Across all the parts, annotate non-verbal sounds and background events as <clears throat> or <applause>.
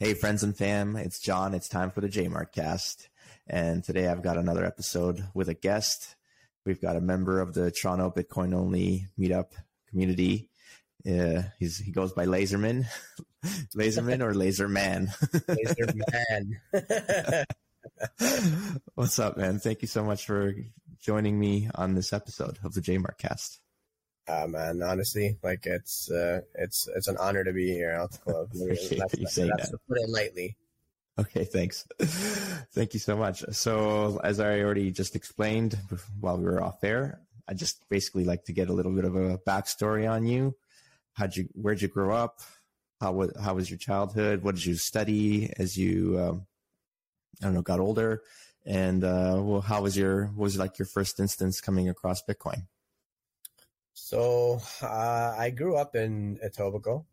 Hey, friends and fam, it's John. It's time for the JMark cast. And today I've got another episode with a guest. We've got a member of the Toronto Bitcoin only meetup community. Uh, he's, he goes by Laserman, <laughs> Laserman or Laserman. <laughs> Laserman. What's up, man? Thank you so much for joining me on this episode of the JMark cast. Uh, man, honestly, like it's uh, it's it's an honor to be here at the club. <laughs> That's, you saying that's that. to put it lightly. Okay, thanks. <laughs> Thank you so much. So, as I already just explained while we were off air, I just basically like to get a little bit of a backstory on you. How'd you, where'd you grow up? How was, how was your childhood? What did you study as you, um, I don't know, got older? And, uh, well, how was your, what was like your first instance coming across Bitcoin? So uh, I grew up in Etobicoke,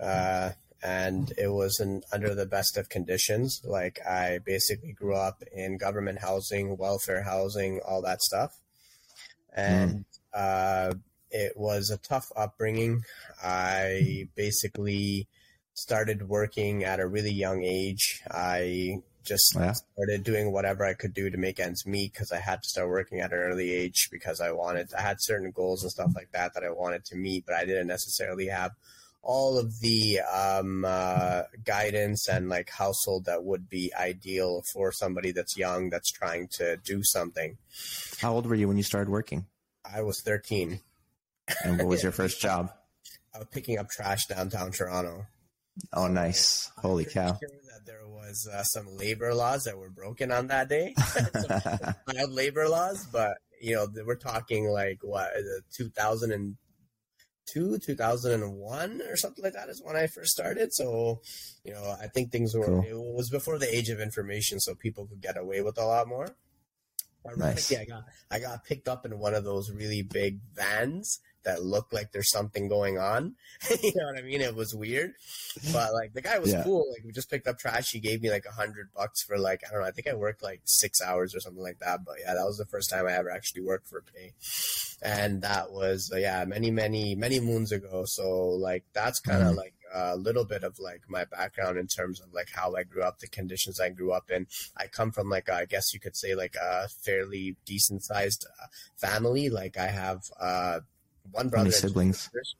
uh, and it was in, under the best of conditions. Like I basically grew up in government housing, welfare housing, all that stuff, and uh, it was a tough upbringing. I basically started working at a really young age. I just Yeah. started doing whatever I could do to make ends meet because I had to start working at an early age because I wanted I had certain goals and stuff like that that I wanted to meet, but I didn't necessarily have all of the um, uh, guidance and like household that would be ideal for somebody that's young that's trying to do something. How old were you when you started working? I was 13. And what was your <laughs> first job? I was picking up trash downtown Toronto. Oh, nice. Holy cow. That there was uh, some labor laws that were broken on that day. <laughs> <laughs> some labor laws, but you know we're talking like what two thousand and two, two thousand and one, or something like that is when I first started. So you know I think things were Cool. it was before the age of information, so people could get away with a lot more. Nice. I got I got picked up in one of those really big vans that looked like there's something going on. <laughs> you know what I mean? It was weird, but like the guy was Yeah. cool. Like we just picked up trash. He gave me like a hundred bucks for like I don't know. I think I worked like six hours or something like that. But yeah, that was the first time I ever actually worked for pay, and that was uh, yeah many many many moons ago. So like that's kind of Mhm. like a little bit of like my background in terms of like how I grew up, the conditions I grew up in. I come from like I guess you could say like a fairly decent sized uh, family. Like I have uh, one brother, many and two siblings? sisters.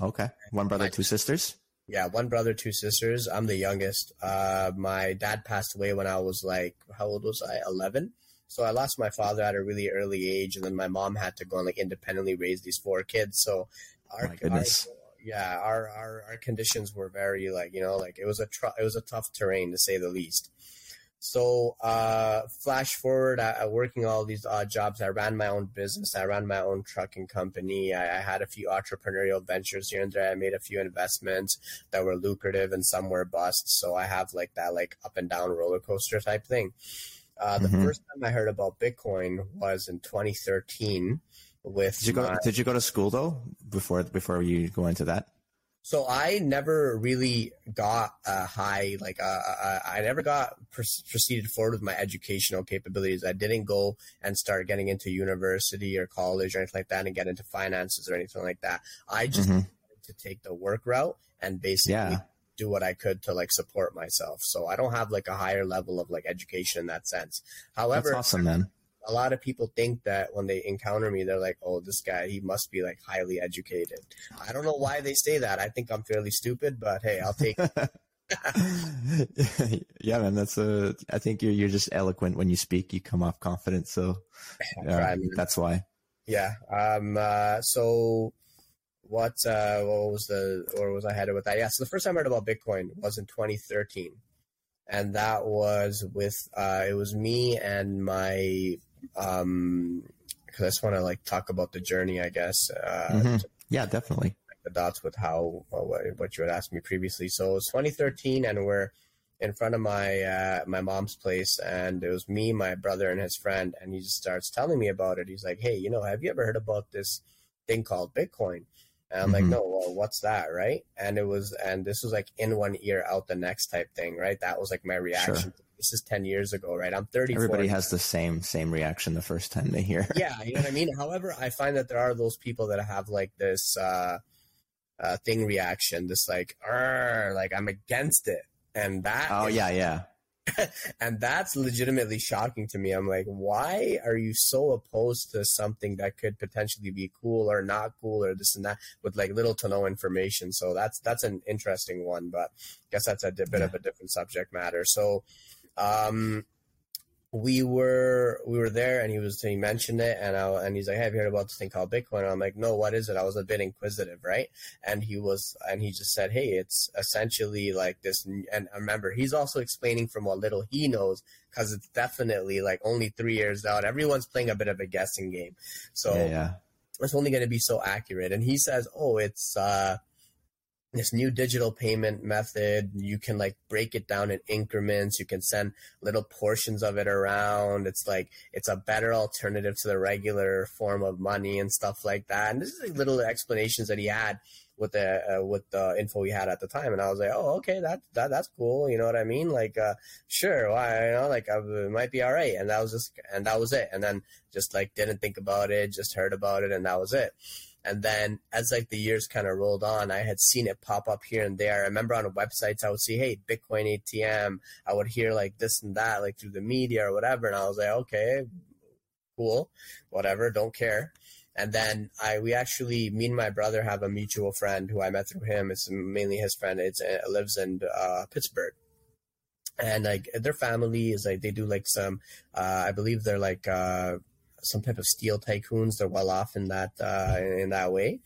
Okay. One brother, two sisters? Yeah, one brother, two sisters. I'm the youngest. Uh, my dad passed away when I was like, how old was I? 11. So I lost my father at a really early age, and then my mom had to go and like independently raise these four kids. So our, My goodness. our- yeah, our, our our conditions were very like you know like it was a tr- it was a tough terrain to say the least. So uh, flash forward, I, I working all these odd jobs. I ran my own business. I ran my own trucking company. I, I had a few entrepreneurial ventures here and there. I made a few investments that were lucrative and some were busts. So I have like that like up and down roller coaster type thing. Uh, the Mhm. first time I heard about Bitcoin was in 2013 with Did you go? my- Did you go to school though before before you go into that? So I never really got a high, like uh, uh, I never got pr- proceeded forward with my educational capabilities. I didn't go and start getting into university or college or anything like that and get into finances or anything like that. I just Mhm. to take the work route and basically Yeah. do what I could to like support myself. So I don't have like a higher level of like education in that sense. However, That's awesome, man. A lot of people think that when they encounter me, they're like, "Oh, this guy, he must be like highly educated." I don't know why they say that. I think I'm fairly stupid, but hey, I'll take. <laughs> yeah, man. That's a. I think you're you're just eloquent when you speak. You come off confident, so yeah, that's why. yeah. Um. Uh, so, what? Uh. What was the? Or was I headed with that? Yeah. So the first time I heard about Bitcoin was in 2013, and that was with. Uh. It was me and my. Um. Because I just want to like talk about the journey, I guess. Uh. Mhm. Yeah, definitely. the dots with how what, what you had asked me previously. So it was 2013, and we're in front of my uh, my mom's place, and it was me, my brother, and his friend, and he just starts telling me about it. He's like, "Hey, you know, have you ever heard about this thing called Bitcoin?" And I'm like, Mhm. "No, well, what's that, right?" And it was, and this was like in one ear, out the next type thing, right? That was like my reaction. This is 10 years ago, right? I'm 34. Everybody has the same same reaction the first time they hear. yeah, you know what I mean. However, I find that there are those people that have like this uh, uh, thing reaction, this like, like I'm against it, and that Oh is- yeah, yeah. <laughs> and that's legitimately shocking to me. I'm like, why are you so opposed to something that could potentially be cool or not cool or this and that with like little to no information? So that's that's an interesting one, but I guess that's a bit of a different subject matter. So, um, we were we were there and he was he mentioned it and I, and he's like hey, have you heard about this thing called bitcoin? And i'm like no what is it? I was a bit inquisitive right? And he was and he just said hey it's essentially like this and remember he's also explaining from what little he knows because it's definitely like only three years out. Everyone's playing a bit of a guessing game. So yeah, yeah. it's only going to be so accurate. And he says oh it's uh this new digital payment method you can like break it down in increments. You can send little portions of it around. It's like it's a better alternative to the regular form of money and stuff like that. And this is like little explanations that he had with the uh, with the info we had at the time and i was like oh okay that, that that's cool you know what i mean like uh sure why you know like uh, it might be all right and that was just and that was it and then just like didn't think about it just heard about it and that was it and then as like the years kind of rolled on, I had seen it pop up here and there. I remember on websites I would see, hey, Bitcoin ATM. I would hear like this and that, like through the media or whatever. And I was like, okay, cool, whatever, don't care. And then I, we actually, me and my brother have a mutual friend who I met through him. It's mainly his friend. It's uh, lives in uh, Pittsburgh, and like their family is like they do like some, uh, I believe they're like uh, some type of steel tycoons. They're well off in that uh, in that way,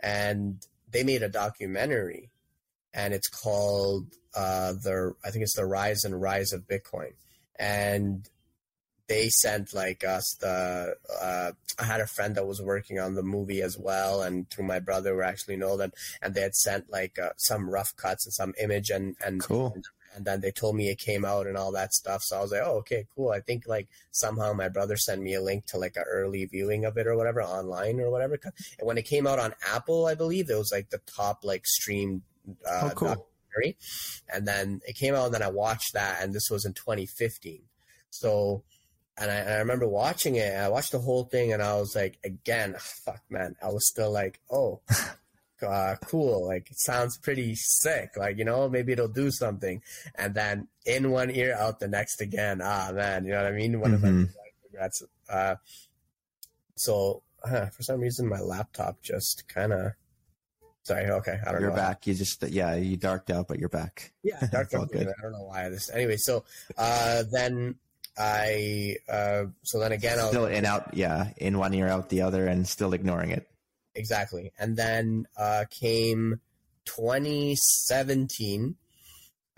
and they made a documentary, and it's called uh, the I think it's the Rise and Rise of Bitcoin, and they sent like us the uh, I had a friend that was working on the movie as well, and through my brother we actually know them, and they had sent like uh, some rough cuts and some image and and Cool. and, and then they told me it came out and all that stuff. So I was like, oh okay, cool. I think like somehow my brother sent me a link to like an early viewing of it or whatever online or whatever. And when it came out on Apple, I believe it was like the top like streamed. Uh, Oh, cool. documentary. And then it came out, and then I watched that, and this was in 2015. So, and I, and I remember watching it, I watched the whole thing, and I was like, again, fuck, man, I was still like, oh, <laughs> uh, cool, like it sounds pretty sick, like you know, maybe it'll do something. And then in one ear, out the next again. Ah, man, you know what I mean? One of my Mhm. regrets. Uh, so for some reason, my laptop just kind of. Sorry. Okay, I don't You're know. back. You just yeah, you darked out, but you're back. Yeah, <laughs> dark It's all company. good. I don't know why this. Anyway, so uh, then I uh, so then again I was, Still in out, yeah, in one ear out the other, and still ignoring it. exactly, and then uh, came 2017,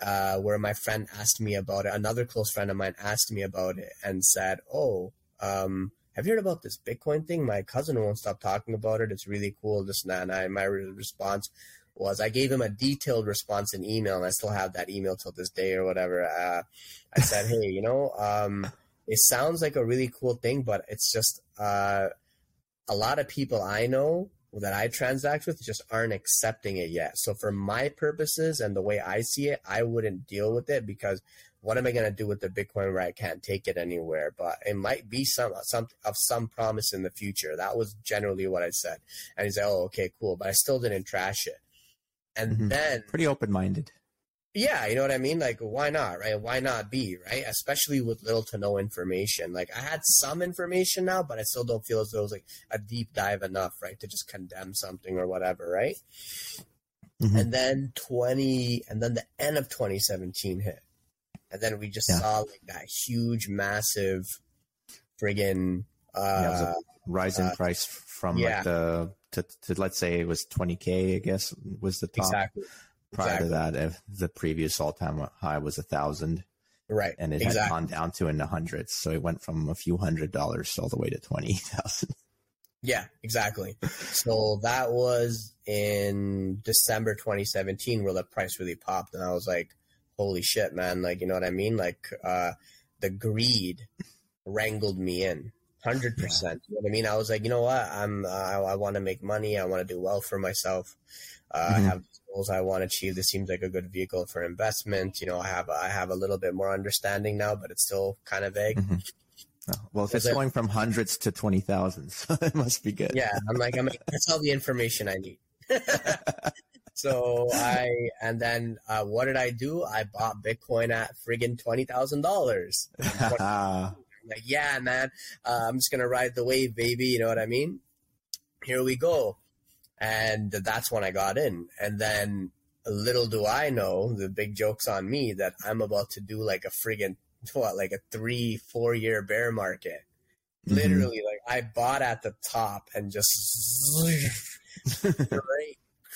uh, where my friend asked me about it. Another close friend of mine asked me about it and said, "Oh, um, have you heard about this Bitcoin thing? My cousin won't stop talking about it. It's really cool. This and that." And I, my response was, I gave him a detailed response in email, and I still have that email till this day or whatever. Uh, I said, "Hey, you know, um, it sounds like a really cool thing, but it's just uh, a lot of people I know." That I transact with just aren't accepting it yet. So, for my purposes and the way I see it, I wouldn't deal with it because what am I going to do with the Bitcoin where I can't take it anywhere? But it might be some some of some promise in the future. That was generally what I said. And he's like, "Oh, okay, cool," but I still didn't trash it. And Mhm. then, Pretty open minded. yeah, you know what I mean? Like, why not, right? Why not be, right? Especially with little to no information. Like, I had some information now, but I still don't feel as though it was like a deep dive enough, right, to just condemn something or whatever, right? Mhm. And then 20, and then the end of 2017 hit. And then we just Yeah. saw like that huge, massive friggin' Yeah, it was uh, a rise in uh, price from yeah. like the to, to let's say it was 20k, I guess was the top. exactly Prior exactly. to that, if the previous all time high was a thousand, right. and it had gone down to in the hundreds. So it went from a few hundred dollars all the way to twenty thousand. <laughs> Yeah, exactly. So that was in December 2017 where the price really popped, and I was like, "Holy shit, man!" Like, you know what I mean? Like, uh, the greed wrangled me in. Hundred percent. You know what I mean? I was like, you know what? I'm. Uh, I, I want to make money. I want to do well for myself. Uh, I Mhm. have goals I want to achieve. This seems like a good vehicle for investment. You know, I have. I have a little bit more understanding now, but it's still kind of vague. Mhm. Oh, well, if it's going from hundreds to twenty thousands, <laughs> it must be good. Yeah, I'm like, I'm like, that's all the information I need. <laughs> so I and then uh, what did I do? I bought Bitcoin at friggin' twenty thousand dollars. <laughs> Like, yeah, man, uh, I'm just gonna ride the wave, baby. You know what I mean? Here we go, and that's when I got in. And then little do I know, the big joke's on me that I'm about to do like a friggin' what, like a three, four year bear market. Mm-hmm. Literally, like I bought at the top and just <laughs>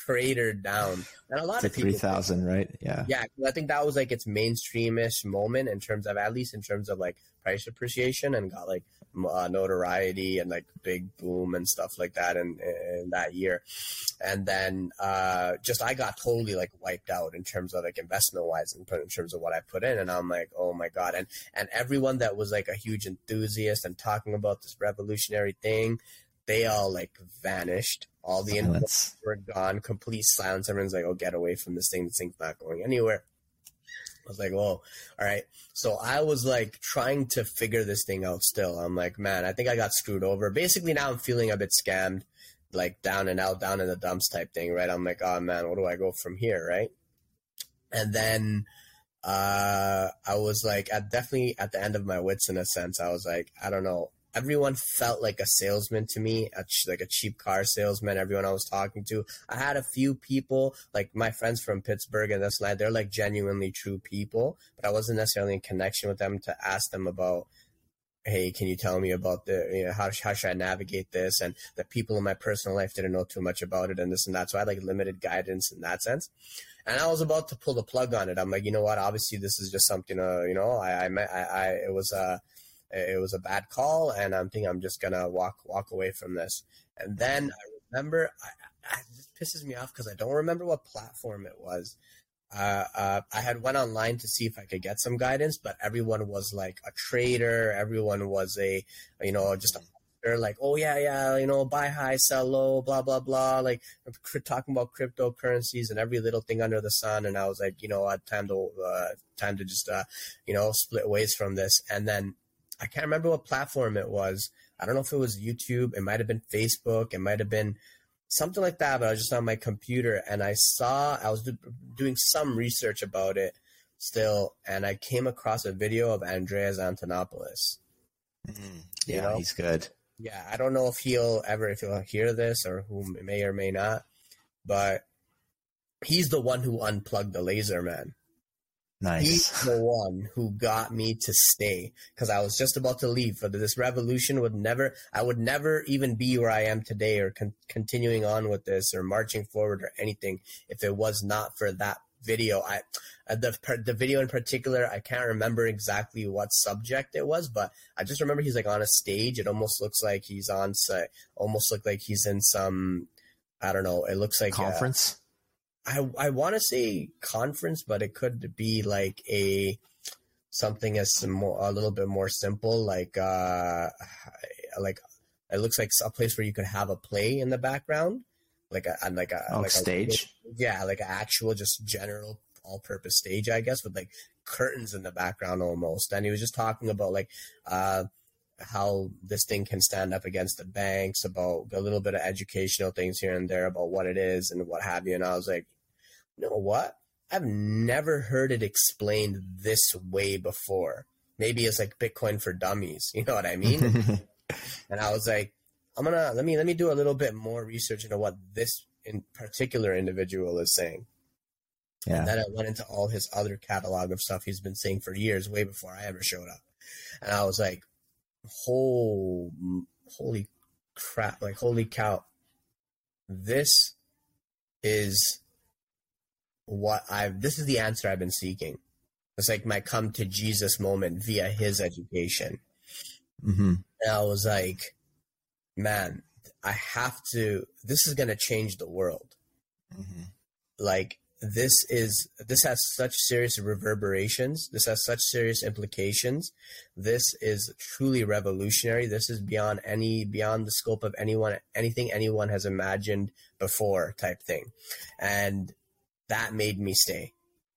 cratered down. And a lot of people three thousand, right? Yeah, yeah. I think that was like its mainstreamish moment in terms of at least in terms of like price appreciation and got like uh, notoriety and like big boom and stuff like that in, in that year. And then uh, just I got totally like wiped out in terms of like investment wise and in terms of what I put in. And I'm like, oh my god! And and everyone that was like a huge enthusiast and talking about this revolutionary thing, they all like vanished. All the silence were gone, complete silence. Everyone's like, "Oh, get away from this thing! This thing's not going anywhere." I was like, "Whoa, all right." So I was like trying to figure this thing out. Still, I'm like, "Man, I think I got screwed over." Basically, now I'm feeling a bit scammed, like down and out, down in the dumps type thing, right? I'm like, "Oh man, what do I go from here?" Right? And then uh, I was like, at definitely at the end of my wits in a sense. I was like, I don't know everyone felt like a salesman to me, a ch- like a cheap car salesman. Everyone I was talking to, I had a few people, like my friends from Pittsburgh and this and They're like genuinely true people, but I wasn't necessarily in connection with them to ask them about. Hey, can you tell me about the, you know, how, how should I navigate this? And the people in my personal life didn't know too much about it and this and that. So I had like limited guidance in that sense. And I was about to pull the plug on it. I'm like, you know what? Obviously, this is just something, uh, you know, I, I, I, I it was, uh, it was a bad call, and I'm thinking I'm just gonna walk walk away from this. And then I remember, I, I, this pisses me off because I don't remember what platform it was. Uh, uh, I had went online to see if I could get some guidance, but everyone was like a trader. Everyone was a, you know, just a they're like, oh yeah, yeah, you know, buy high, sell low, blah blah blah. Like talking about cryptocurrencies and every little thing under the sun. And I was like, you know, I time to uh, time to just uh, you know split ways from this. And then I can't remember what platform it was. I don't know if it was YouTube. It might have been Facebook. It might have been something like that. But I was just on my computer and I saw I was do, doing some research about it still, and I came across a video of Andreas Antonopoulos. Mm-hmm. Yeah, you know? he's good. Yeah, I don't know if he'll ever if he'll hear this or who may or may not, but he's the one who unplugged the laser man. Nice. He's the one who got me to stay because I was just about to leave. For this revolution would never, I would never even be where I am today, or con- continuing on with this, or marching forward, or anything if it was not for that video. I uh, the the video in particular, I can't remember exactly what subject it was, but I just remember he's like on a stage. It almost looks like he's on, almost look like he's in some, I don't know. It looks like conference. I I want to say conference, but it could be like a something as more a little bit more simple, like uh, like it looks like a place where you could have a play in the background, like a like a oh, like stage. A, yeah, like an actual just general all-purpose stage, I guess, with like curtains in the background almost. And he was just talking about like uh how this thing can stand up against the banks, about a little bit of educational things here and there about what it is and what have you. And I was like, you know what? I've never heard it explained this way before. Maybe it's like Bitcoin for dummies. <laughs> You know what I mean? <laughs> and I was like, I'm gonna let me let me do a little bit more research into what this in particular individual is saying. Yeah. And then I went into all his other catalog of stuff he's been saying for years, way before I ever showed up. And I was like, whole holy crap like holy cow this is what i've this is the answer i've been seeking it's like my come to jesus moment via his education mm-hmm. and i was like man i have to this is going to change the world mm-hmm. like this is this has such serious reverberations. This has such serious implications. This is truly revolutionary. This is beyond any beyond the scope of anyone anything anyone has imagined before type thing. And that made me stay.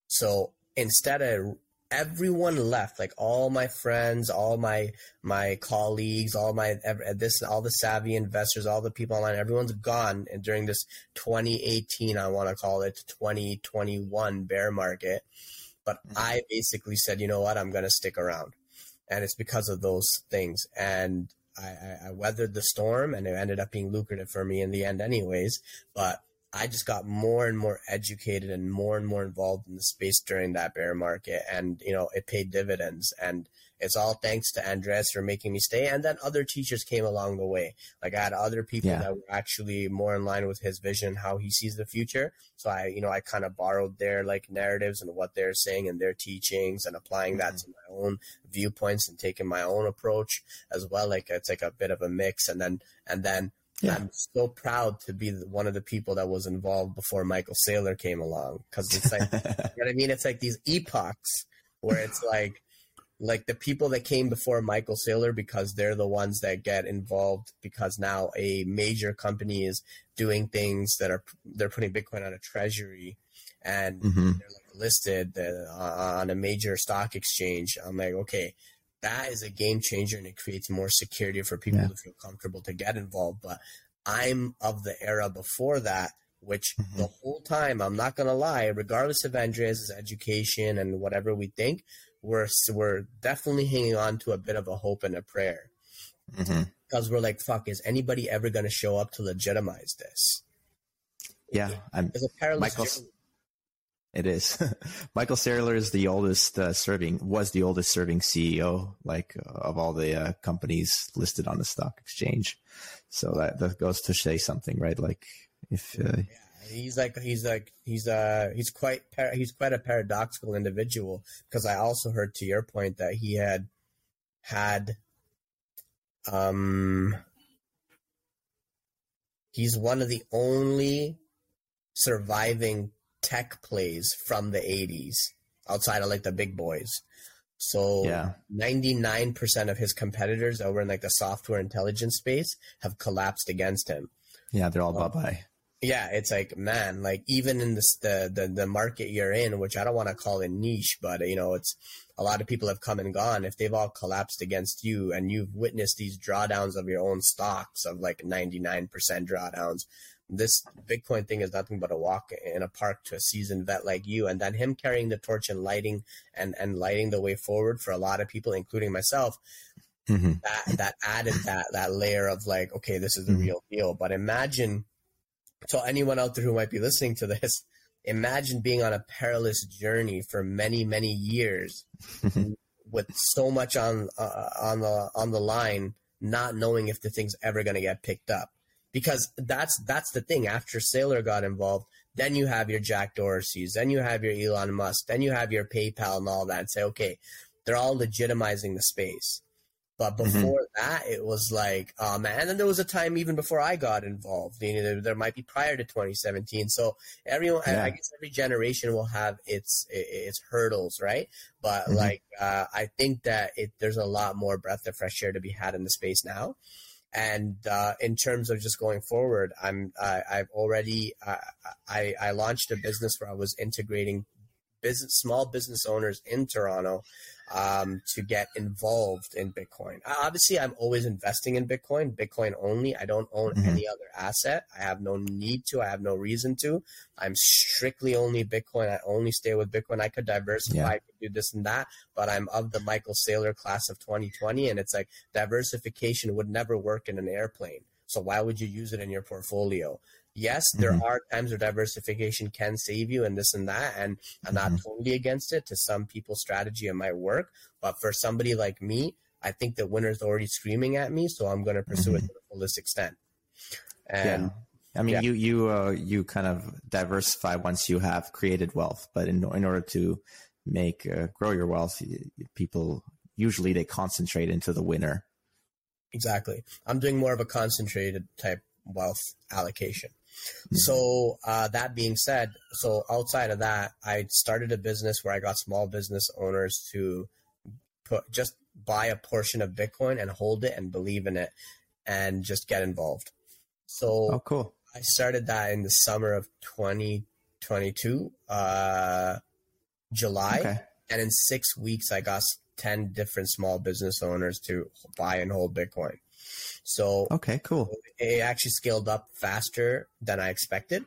So instead of everyone left like all my friends all my my colleagues all my this all the savvy investors all the people online everyone's gone. And during this 2018 i want to call it 2021 bear market. But mm-hmm. i basically said you know what? I'm going to stick around. And it's because of those things. And I, I, weathered the storm and it ended up being lucrative for me in the end anyways. But I just got more and more educated and more and more involved in the space during that bear market. And, you know, it paid dividends. And it's all thanks to Andreas for making me stay. And then other teachers came along the way. Like I had other people yeah. that were actually more in line with his vision, how he sees the future. So I, you know, I kind of borrowed their like narratives and what they're saying and their teachings and applying mm-hmm. that to my own viewpoints and taking my own approach as well. Like it's like a bit of a mix. And then, and then yeah. I'm so proud to be one of the people that was involved before Michael Saylor came along because it's like, <laughs> you know what I mean? It's like these epochs where it's like, like the people that came before Michael Saylor because they're the ones that get involved because now a major company is doing things that are they're putting Bitcoin on a treasury and mm-hmm. they're like listed uh, on a major stock exchange. I'm like, okay, that is a game changer and it creates more security for people yeah. to feel comfortable to get involved. But I'm of the era before that, which mm-hmm. the whole time, I'm not going to lie, regardless of Andreas' education and whatever we think, we're, we're definitely hanging on to a bit of a hope and a prayer. Mm-hmm. Because we're like, fuck, is anybody ever going to show up to legitimize this? Yeah. I'm, There's a perilous Michael, it is. <laughs> Michael Saylor is the oldest uh, serving, was the oldest serving CEO, like uh, of all the uh, companies listed on the stock exchange. So that, that goes to say something, right? Like if, uh, yeah, he's like, he's like, he's, uh, he's quite, he's quite a paradoxical individual because I also heard to your point that he had had, um, he's one of the only surviving tech plays from the 80s outside of like the big boys. So yeah. 99% of his competitors over in like the software intelligence space have collapsed against him. Yeah, they're all um, bye bye. Yeah, it's like man, like even in this the the, the market you're in, which I don't want to call a niche, but you know, it's a lot of people have come and gone. If they've all collapsed against you and you've witnessed these drawdowns of your own stocks of like 99% drawdowns, this Bitcoin thing is nothing but a walk in a park to a seasoned vet like you. And then him carrying the torch and lighting and, and lighting the way forward for a lot of people, including myself. Mm-hmm. That that added that that layer of like, okay, this is the mm-hmm. real deal. But imagine, so anyone out there who might be listening to this, <laughs> imagine being on a perilous journey for many many years, with so much on uh, on the on the line, not knowing if the thing's ever going to get picked up because that's that's the thing. After Saylor got involved, then you have your Jack Dorsey's, then you have your Elon Musk, then you have your PayPal and all that, and say, okay, they're all legitimizing the space. But mm-hmm. before mm-hmm. that, it was like, oh man. And then there was a time even before I got involved. You know, there, there might be prior to 2017. So everyone, yeah. I, I, guess every generation will have its its hurdles, right? But mm-hmm. like, uh, I think that it, there's a lot more breath of fresh air to be had in the space now. And uh, in terms of just going forward, I'm I, I've already uh, I I launched a business where I was integrating business small business owners in Toronto um, to get involved in Bitcoin. Obviously, I'm always investing in Bitcoin, Bitcoin only. I don't own mm-hmm. any other asset. I have no need to. I have no reason to. I'm strictly only Bitcoin. I only stay with Bitcoin. I could diversify, yeah. I could do this and that, but I'm of the Michael Saylor class of 2020, and it's like diversification would never work in an airplane. So why would you use it in your portfolio? Yes, there mm-hmm. are times where diversification can save you and this and that. And I'm not mm-hmm. totally against it. To some people's strategy, it might work. But for somebody like me, I think the winner's already screaming at me. So I'm going to pursue mm-hmm. it to the fullest extent. And yeah. I mean, yeah. you you uh, you kind of diversify once you have created wealth, but in in order to make uh, grow your wealth, people usually they concentrate into the winner. Exactly. I'm doing more of a concentrated type wealth allocation. Mm-hmm. So uh, that being said, so outside of that, I started a business where I got small business owners to put just buy a portion of Bitcoin and hold it and believe in it and just get involved. So oh, cool. I started that in the summer of 2022, uh, July. Okay. And in six weeks, I got 10 different small business owners to buy and hold Bitcoin. So okay, cool. It actually scaled up faster than I expected.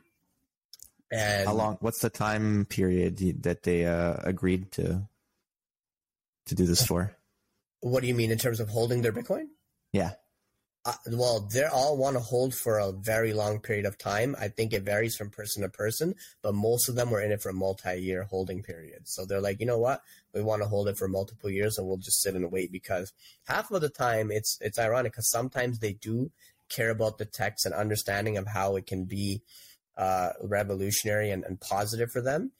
And how long? What's the time period that they uh, agreed to to do this for? What do you mean in terms of holding their Bitcoin? Yeah. Uh, well, they all want to hold for a very long period of time. I think it varies from person to person, but most of them were in it for a multi-year holding periods. So they're like, you know what, we want to hold it for multiple years, and we'll just sit and wait because half of the time it's it's ironic because sometimes they do care about the text and understanding of how it can be uh, revolutionary and, and positive for them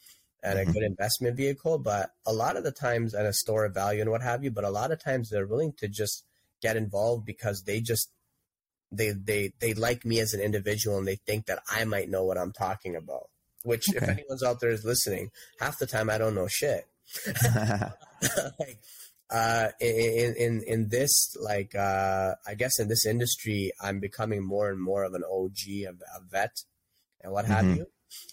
and mm-hmm. a good investment vehicle. But a lot of the times, and a store of value and what have you. But a lot of times, they're willing to just get involved because they just they they they like me as an individual and they think that I might know what I'm talking about. Which, okay. if anyone's out there is listening, half the time I don't know shit. <laughs> <laughs> like, uh, in in in this, like, uh, I guess in this industry, I'm becoming more and more of an OG, a, a vet, and what have mm-hmm. you.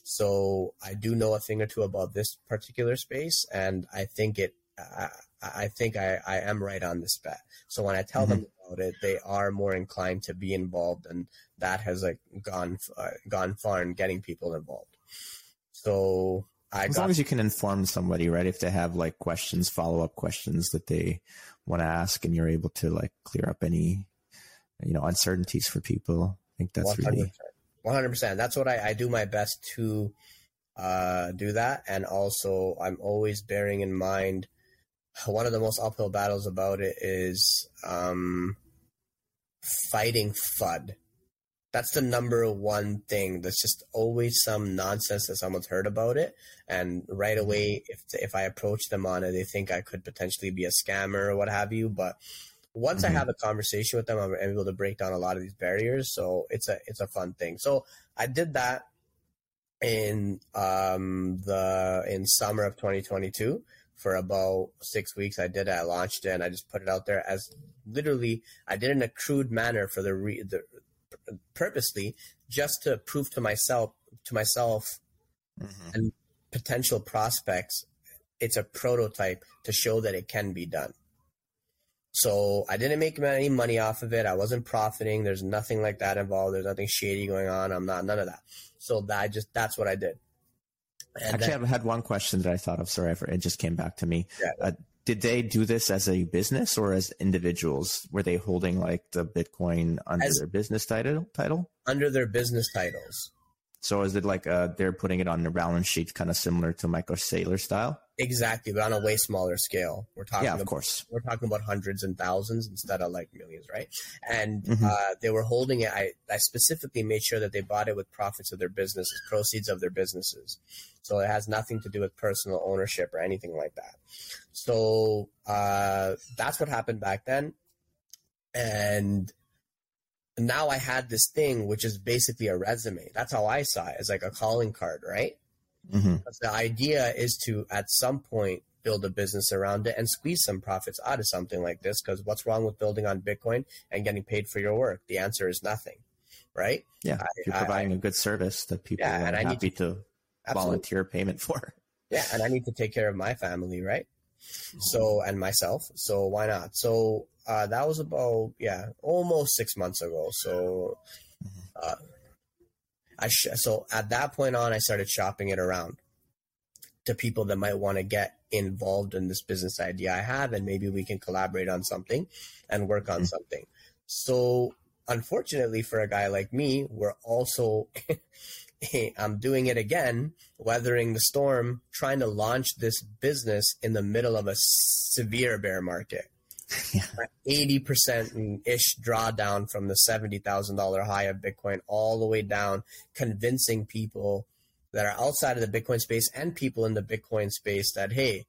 So I do know a thing or two about this particular space, and I think it. I, I think I, I am right on this bet. So when I tell mm-hmm. them about it, they are more inclined to be involved, and that has like gone uh, gone far in getting people involved. So I as long as you can inform somebody, right? If they have like questions, follow up questions that they want to ask, and you're able to like clear up any you know uncertainties for people, I think that's 100%. really one hundred percent. That's what I, I do my best to uh, do that, and also I'm always bearing in mind one of the most uphill battles about it is um, fighting FUD. That's the number one thing. There's just always some nonsense that someone's heard about it, and right away, if if I approach them on it, they think I could potentially be a scammer or what have you. But once mm-hmm. I have a conversation with them, I'm able to break down a lot of these barriers. So it's a it's a fun thing. So I did that in um the in summer of 2022 for about six weeks. I did it. I launched it and I just put it out there as literally I did in a crude manner for the, re, the purposely just to prove to myself to myself mm-hmm. and potential prospects it's a prototype to show that it can be done. So I didn't make any money off of it. I wasn't profiting. There's nothing like that involved. There's nothing shady going on. I'm not none of that. So that just that's what I did. And Actually, then, I had one question that I thought of. Sorry, it just came back to me. Yeah. Uh, did they do this as a business or as individuals? Were they holding like the Bitcoin under as, their business title? Title under their business titles. So is it like uh, they're putting it on their balance sheet, kind of similar to Michael Saylor style? Exactly, but on a way smaller scale. We're talking, yeah, of about, course. We're talking about hundreds and thousands instead of like millions, right? And mm-hmm. uh, they were holding it. I, I specifically made sure that they bought it with profits of their businesses, proceeds of their businesses. So it has nothing to do with personal ownership or anything like that. So uh, that's what happened back then, and now I had this thing, which is basically a resume. That's how I saw it as like a calling card, right? Mm-hmm. The idea is to, at some point, build a business around it and squeeze some profits out of something like this. Because what's wrong with building on Bitcoin and getting paid for your work? The answer is nothing, right? Yeah, I, you're providing I, a good service that people yeah, are happy to, to volunteer payment for. Yeah, and I need to take care of my family, right? So and myself. So why not? So uh, that was about yeah, almost six months ago. So, uh, I sh- so at that point on, I started shopping it around to people that might want to get involved in this business idea I have, and maybe we can collaborate on something and work on mm-hmm. something. So, unfortunately, for a guy like me, we're also <laughs> <laughs> I'm doing it again, weathering the storm, trying to launch this business in the middle of a severe bear market. <laughs> Eighty percent ish drawdown from the seventy thousand dollar high of Bitcoin all the way down, convincing people that are outside of the Bitcoin space and people in the Bitcoin space that hey,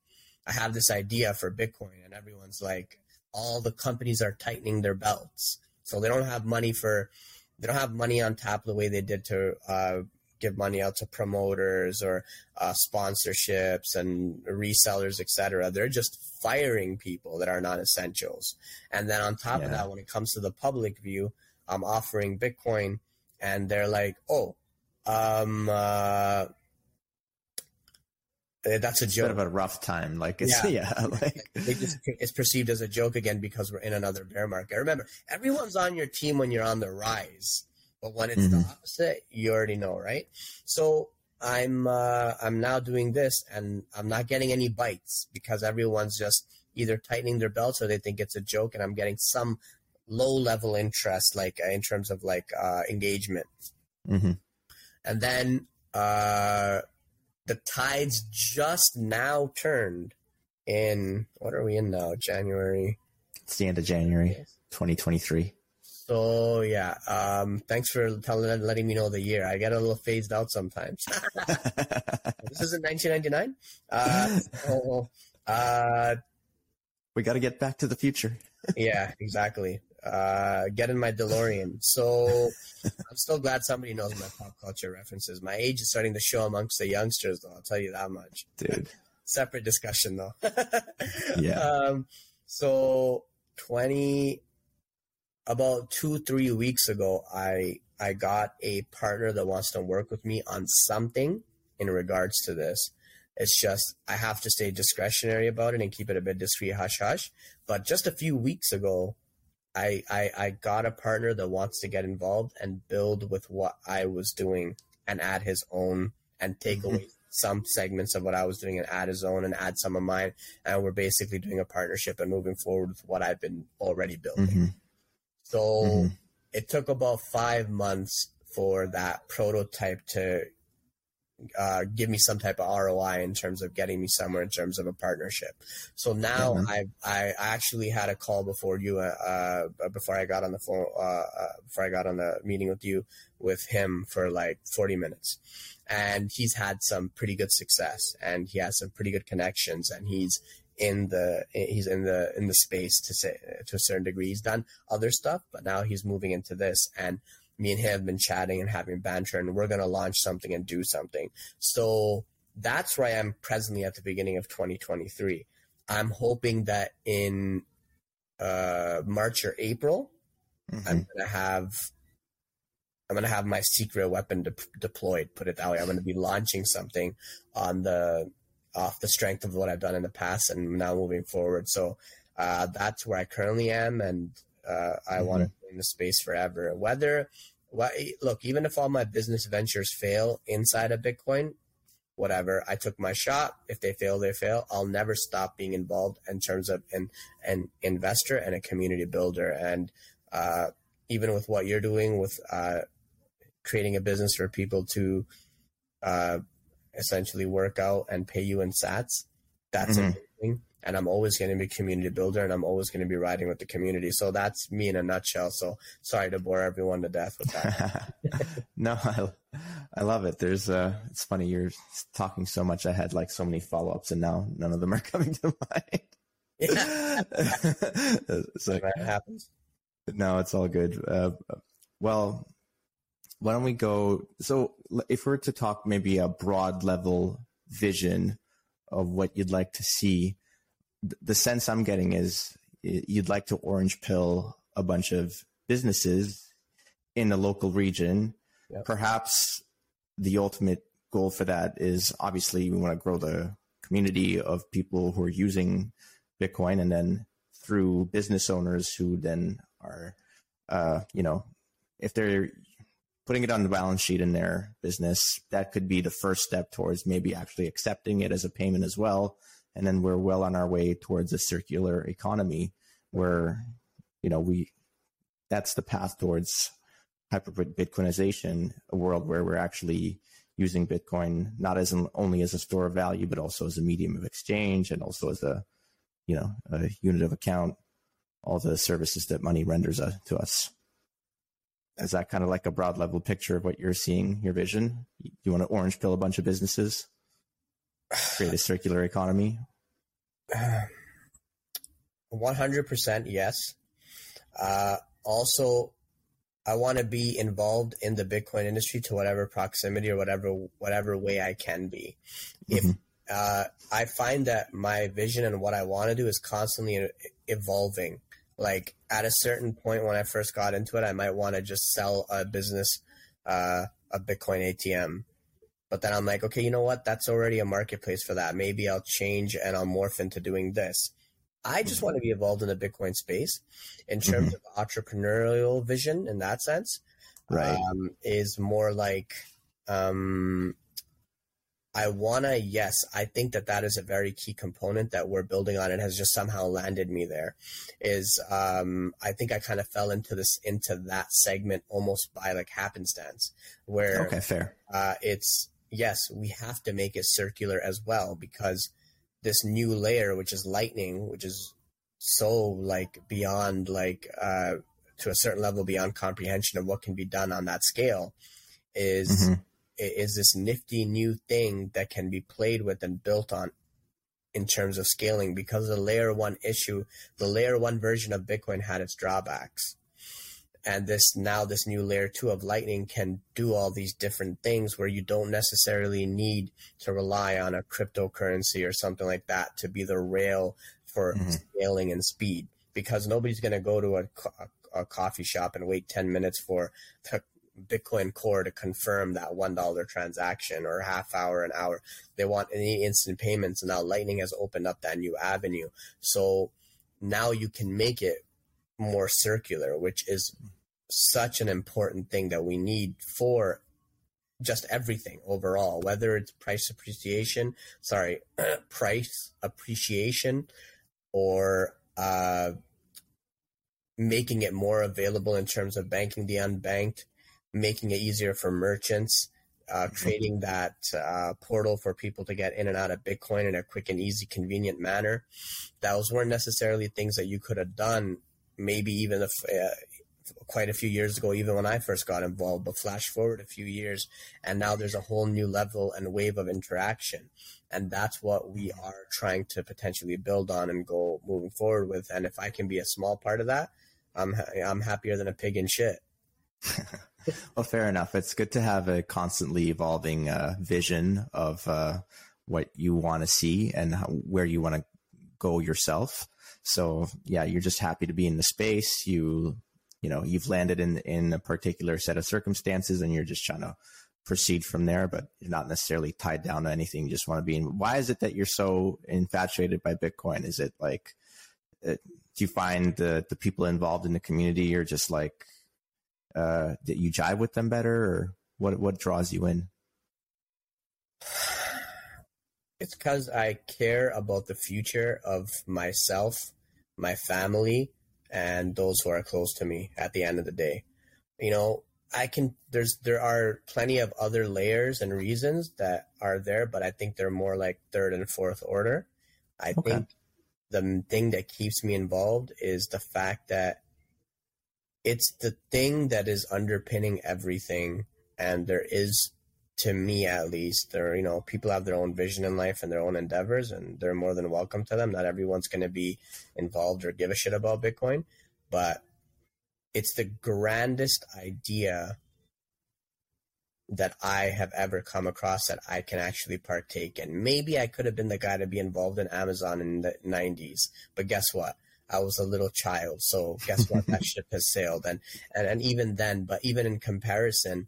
I have this idea for Bitcoin, and everyone's like, all the companies are tightening their belts, so they don't have money for, they don't have money on tap the way they did to uh, give money out to promoters or uh, sponsorships and resellers, etc. They're just firing people that are not essentials. And then on top yeah. of that, when it comes to the public view, I'm offering Bitcoin, and they're like, "Oh, um, uh, Uh, That's a It's joke. been a rough time. Like it's yeah, <laughs> Yeah. like <laughs> just, it's perceived as a joke again because we're in another bear market. Remember, everyone's on your team when you're on the rise, but when it's the Mhm. opposite, you already know, right? So I'm uh, I'm now doing this, and I'm not getting any bites because everyone's just either tightening their belts or they think it's a joke, and I'm getting some low level interest, like uh, in terms of like uh, engagement. mhm. And then uh, the tides just now turned in what are we in now? January. it's the end of January 2023. So yeah, um, thanks for telling letting me know the year. I get a little phased out sometimes. <laughs> <laughs> this isn't 1999. Uh, so, uh, we got to get back to the future. <laughs> yeah, exactly. Uh, get in my DeLorean. So I'm still glad somebody knows my pop culture references. My age is starting to show amongst the youngsters, though. I'll tell you that much. Dude. separate discussion though. Yeah. Um, so twenty, about two three weeks ago, I I got a partner that wants to work with me on something in regards to this. It's just I have to stay discretionary about it and keep it a bit discreet, hush hush. But just a few weeks ago, I, I I got a partner that wants to get involved and build with what I was doing and add his own and take Mhm. away some segments of what I was doing and add his own and add some of mine. And we're basically doing a partnership and moving forward with what I've been already building. Mhm. So Mhm. it took about five months for that prototype to uh, give me some type of ROI in terms of getting me somewhere in terms of a partnership. So now I I actually had a call before you uh, uh before I got on the phone uh, uh before I got on the meeting with you with him for like 40 minutes and he's had some pretty good success and he has some pretty good connections and he's in the he's in the in the space to say to a certain degree he's done other stuff but now he's moving into this and me and him have been chatting and having banter and we're going to launch something and do something so that's where i am presently at the beginning of 2023 i'm hoping that in uh march or april Mhm. i'm going to have I'm gonna have my secret weapon de- deployed. Put it that way. I'm gonna be launching something on the off the strength of what I've done in the past, and now moving forward. So uh, that's where I currently am, and uh, I want to be in the space forever. Whether what look, even if all my business ventures fail inside of Bitcoin, whatever, I took my shot. If they fail, they fail. I'll never stop being involved in terms of an an investor and a community builder, and uh, even with what you're doing with uh, creating a business for people to uh, essentially work out and pay you in sats that's Mhm. amazing and i'm always going to be community builder and i'm always going to be riding with the community so that's me in a nutshell so sorry to bore everyone to death with that <laughs> no, I, I love it. There's uh it's funny you're talking so much. I had like so many follow ups, and now none of them are <laughs> coming to mind. yeah <laughs> it's like, that happens no, it's all good. Uh, well, why don't we go? So, if we're to talk maybe a broad level vision of what you'd like to see, the sense I'm getting is you'd like to orange pill a bunch of businesses in the local region. Yep. Perhaps the ultimate goal for that is obviously we want to grow the community of people who are using Bitcoin and then through business owners who then are, uh, you know, if they're putting it on the balance sheet in their business, that could be the first step towards maybe actually accepting it as a payment as well. And then we're well on our way towards a circular economy where, you know, we, that's the path towards hyper Bitcoinization, a world where we're actually using Bitcoin not as an, only as a store of value, but also as a medium of exchange and also as a, you know, a unit of account, all the services that money renders uh, to us. Is that kind of like a broad level picture of what you're seeing, your vision? You want to orange pill a bunch of businesses, create a circular economy? <sighs> 100% yes. Uh, also, I want to be involved in the Bitcoin industry to whatever proximity or whatever whatever way I can be. If Mhm. uh, I find that my vision and what I want to do is constantly evolving. Like at a certain point when I first got into it, I might want to just sell a business, uh, a Bitcoin ATM. But then I'm like, okay, you know what? That's already a marketplace for that. Maybe I'll change and I'll morph into doing this. I just want to be involved in the Bitcoin space in terms mm-hmm. of entrepreneurial vision in that sense. Right. Um, is more like, um, I wanna, yes, I think that that is a very key component that we're building on. It has just somehow landed me there. Is um, I think I kind of fell into this into that segment almost by like happenstance, where okay, fair. Uh, it's yes, we have to make it circular as well because this new layer, which is Lightning, which is so like beyond like uh, to a certain level beyond comprehension of what can be done on that scale, is mm-hmm. Is this nifty new thing that can be played with and built on in terms of scaling because the layer one issue, the layer one version of Bitcoin had its drawbacks and this now this new layer 2 of lightning can do all these different things where you don't necessarily need to rely on a cryptocurrency or something like that to be the rail for mm-hmm. scaling and speed because nobody's going to go to a, a, a, coffee shop and wait 10 minutes for the bitcoin core to confirm that $1 transaction or half hour an hour they want any instant payments and now lightning has opened up that new avenue. So now you can make it more circular which is such an important thing that we need for just everything overall, whether it's price appreciation, sorry, <clears throat> price appreciation, or uh, making it more available in terms of banking the unbanked, making it easier for merchants, uh, mm-hmm. creating that uh, portal for people to get in and out of Bitcoin in a quick and easy, convenient manner. Those weren't necessarily things that you could have done maybe even if uh, quite a few years ago, even when I first got involved, but flash forward a few years and now there's a whole new level and wave of interaction. And that's what we are trying to potentially build on and go moving forward with. And if I can be a small part of that, I'm, I'm happier than a pig in shit. <laughs> <laughs> well, fair enough. It's good to have a constantly evolving uh, vision of uh, what you want to see and how, where you want to go yourself. So yeah, you're just happy to be in the space. You you know you've landed in in a particular set of circumstances and you're just trying to proceed from there but you're not necessarily tied down to anything you just want to be in why is it that you're so infatuated by bitcoin is it like uh, do you find the the people involved in the community are just like uh that you jive with them better or what what draws you in it's because i care about the future of myself my family and those who are close to me at the end of the day. You know, I can there's there are plenty of other layers and reasons that are there, but I think they're more like third and fourth order. I okay. think the thing that keeps me involved is the fact that it's the thing that is underpinning everything and there is to me at least there you know people have their own vision in life and their own endeavors and they're more than welcome to them. Not everyone's going to be involved or give a shit about bitcoin but it's the grandest idea that i have ever come across that i can actually partake in. Maybe i could have been the guy to be involved in amazon in the 90s but guess what I was a little child, so guess what? that <laughs> ship has sailed, and, and and even then, but even in comparison,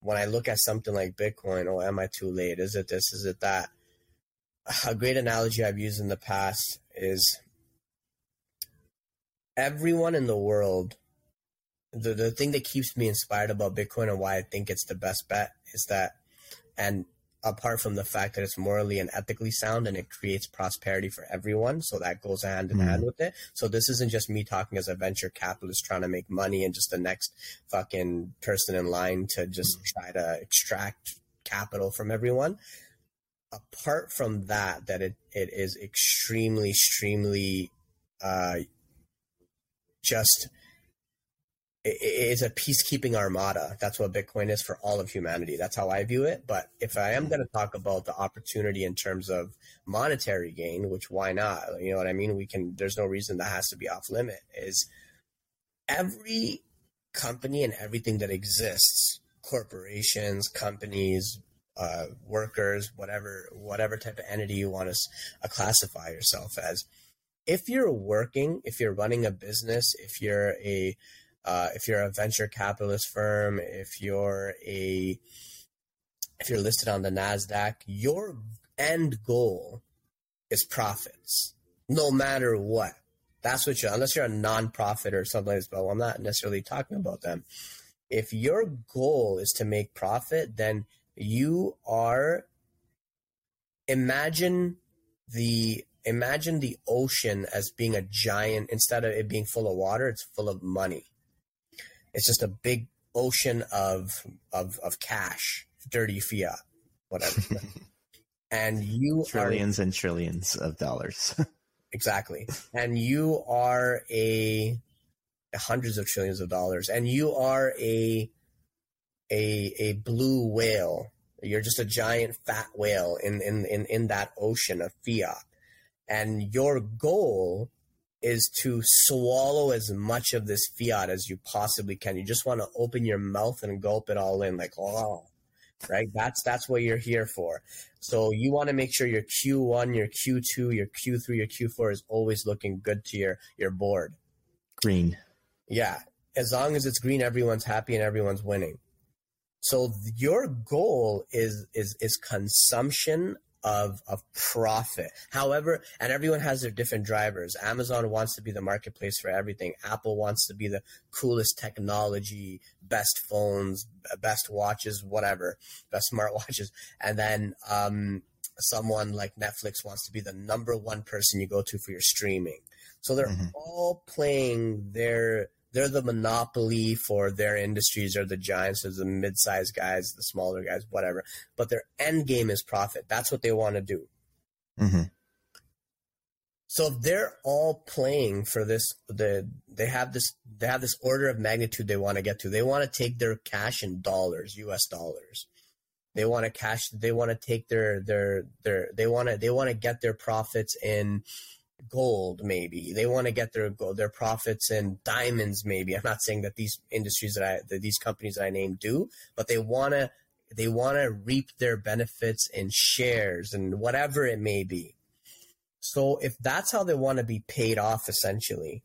when I look at something like Bitcoin, oh, am I too late? Is it this? Is it that? A great analogy I've used in the past is everyone in the world. The, the thing that keeps me inspired about Bitcoin and why I think it's the best bet is that, and apart from the fact that it's morally and ethically sound and it creates prosperity for everyone. So that goes hand in mm. hand with it. So this isn't just me talking as a venture capitalist trying to make money and just the next fucking person in line to just mm. try to extract capital from everyone. Apart from that, that it, it is extremely, extremely, uh, just it's a peacekeeping armada. That's what Bitcoin is for all of humanity. That's how I view it. But if I am going to talk about the opportunity in terms of monetary gain, which why not? You know what I mean? We can. There's no reason that has to be off limit. Is every company and everything that exists, corporations, companies, uh, workers, whatever, whatever type of entity you want to uh, classify yourself as. If you're working, if you're running a business, if you're a uh, if you're a venture capitalist firm, if you're a if you're listed on the NASDAQ, your end goal is profits, no matter what. That's what you unless you're a nonprofit or something but I'm not necessarily talking about them. If your goal is to make profit, then you are imagine the imagine the ocean as being a giant instead of it being full of water, it's full of money. It's just a big ocean of of of cash, dirty fiat, whatever. <laughs> and you trillions are, and trillions of dollars. <laughs> exactly. And you are a hundreds of trillions of dollars and you are a a a blue whale. You're just a giant fat whale in in in, in that ocean of fiat. And your goal is to swallow as much of this fiat as you possibly can. You just want to open your mouth and gulp it all in, like, oh, right? That's that's what you're here for. So you want to make sure your Q1, your Q2, your Q3, your Q4 is always looking good to your your board. Green. Yeah, as long as it's green, everyone's happy and everyone's winning. So your goal is is is consumption of of profit. However, and everyone has their different drivers. Amazon wants to be the marketplace for everything. Apple wants to be the coolest technology, best phones, best watches, whatever, best <laughs> smartwatches. And then um, someone like Netflix wants to be the number one person you go to for your streaming. So they're mm-hmm. all playing their they're the monopoly for their industries or the giants or the mid-sized guys, the smaller guys, whatever. But their end game is profit. That's what they want to do. Mm-hmm. So they're all playing for this. The they have this they have this order of magnitude they want to get to. They want to take their cash in dollars, U.S. dollars. They want to cash. They want to take their their their. They want to they want to get their profits in gold maybe. They want to get their their profits in diamonds maybe. I'm not saying that these industries that i that these companies that i named do but they want to they want to reap their benefits in shares and whatever it may be. So if that's how they want to be paid off essentially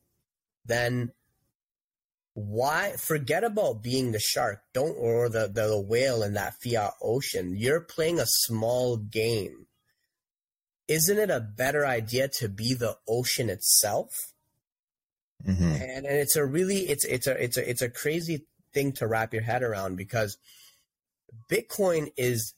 then why forget about being the shark. Don't or the, the whale in that fiat ocean. You're playing a small game isn't it a better idea to be the ocean itself? Mm-hmm. And, and it's a really it's it's a it's a it's a crazy thing to wrap your head around because Bitcoin is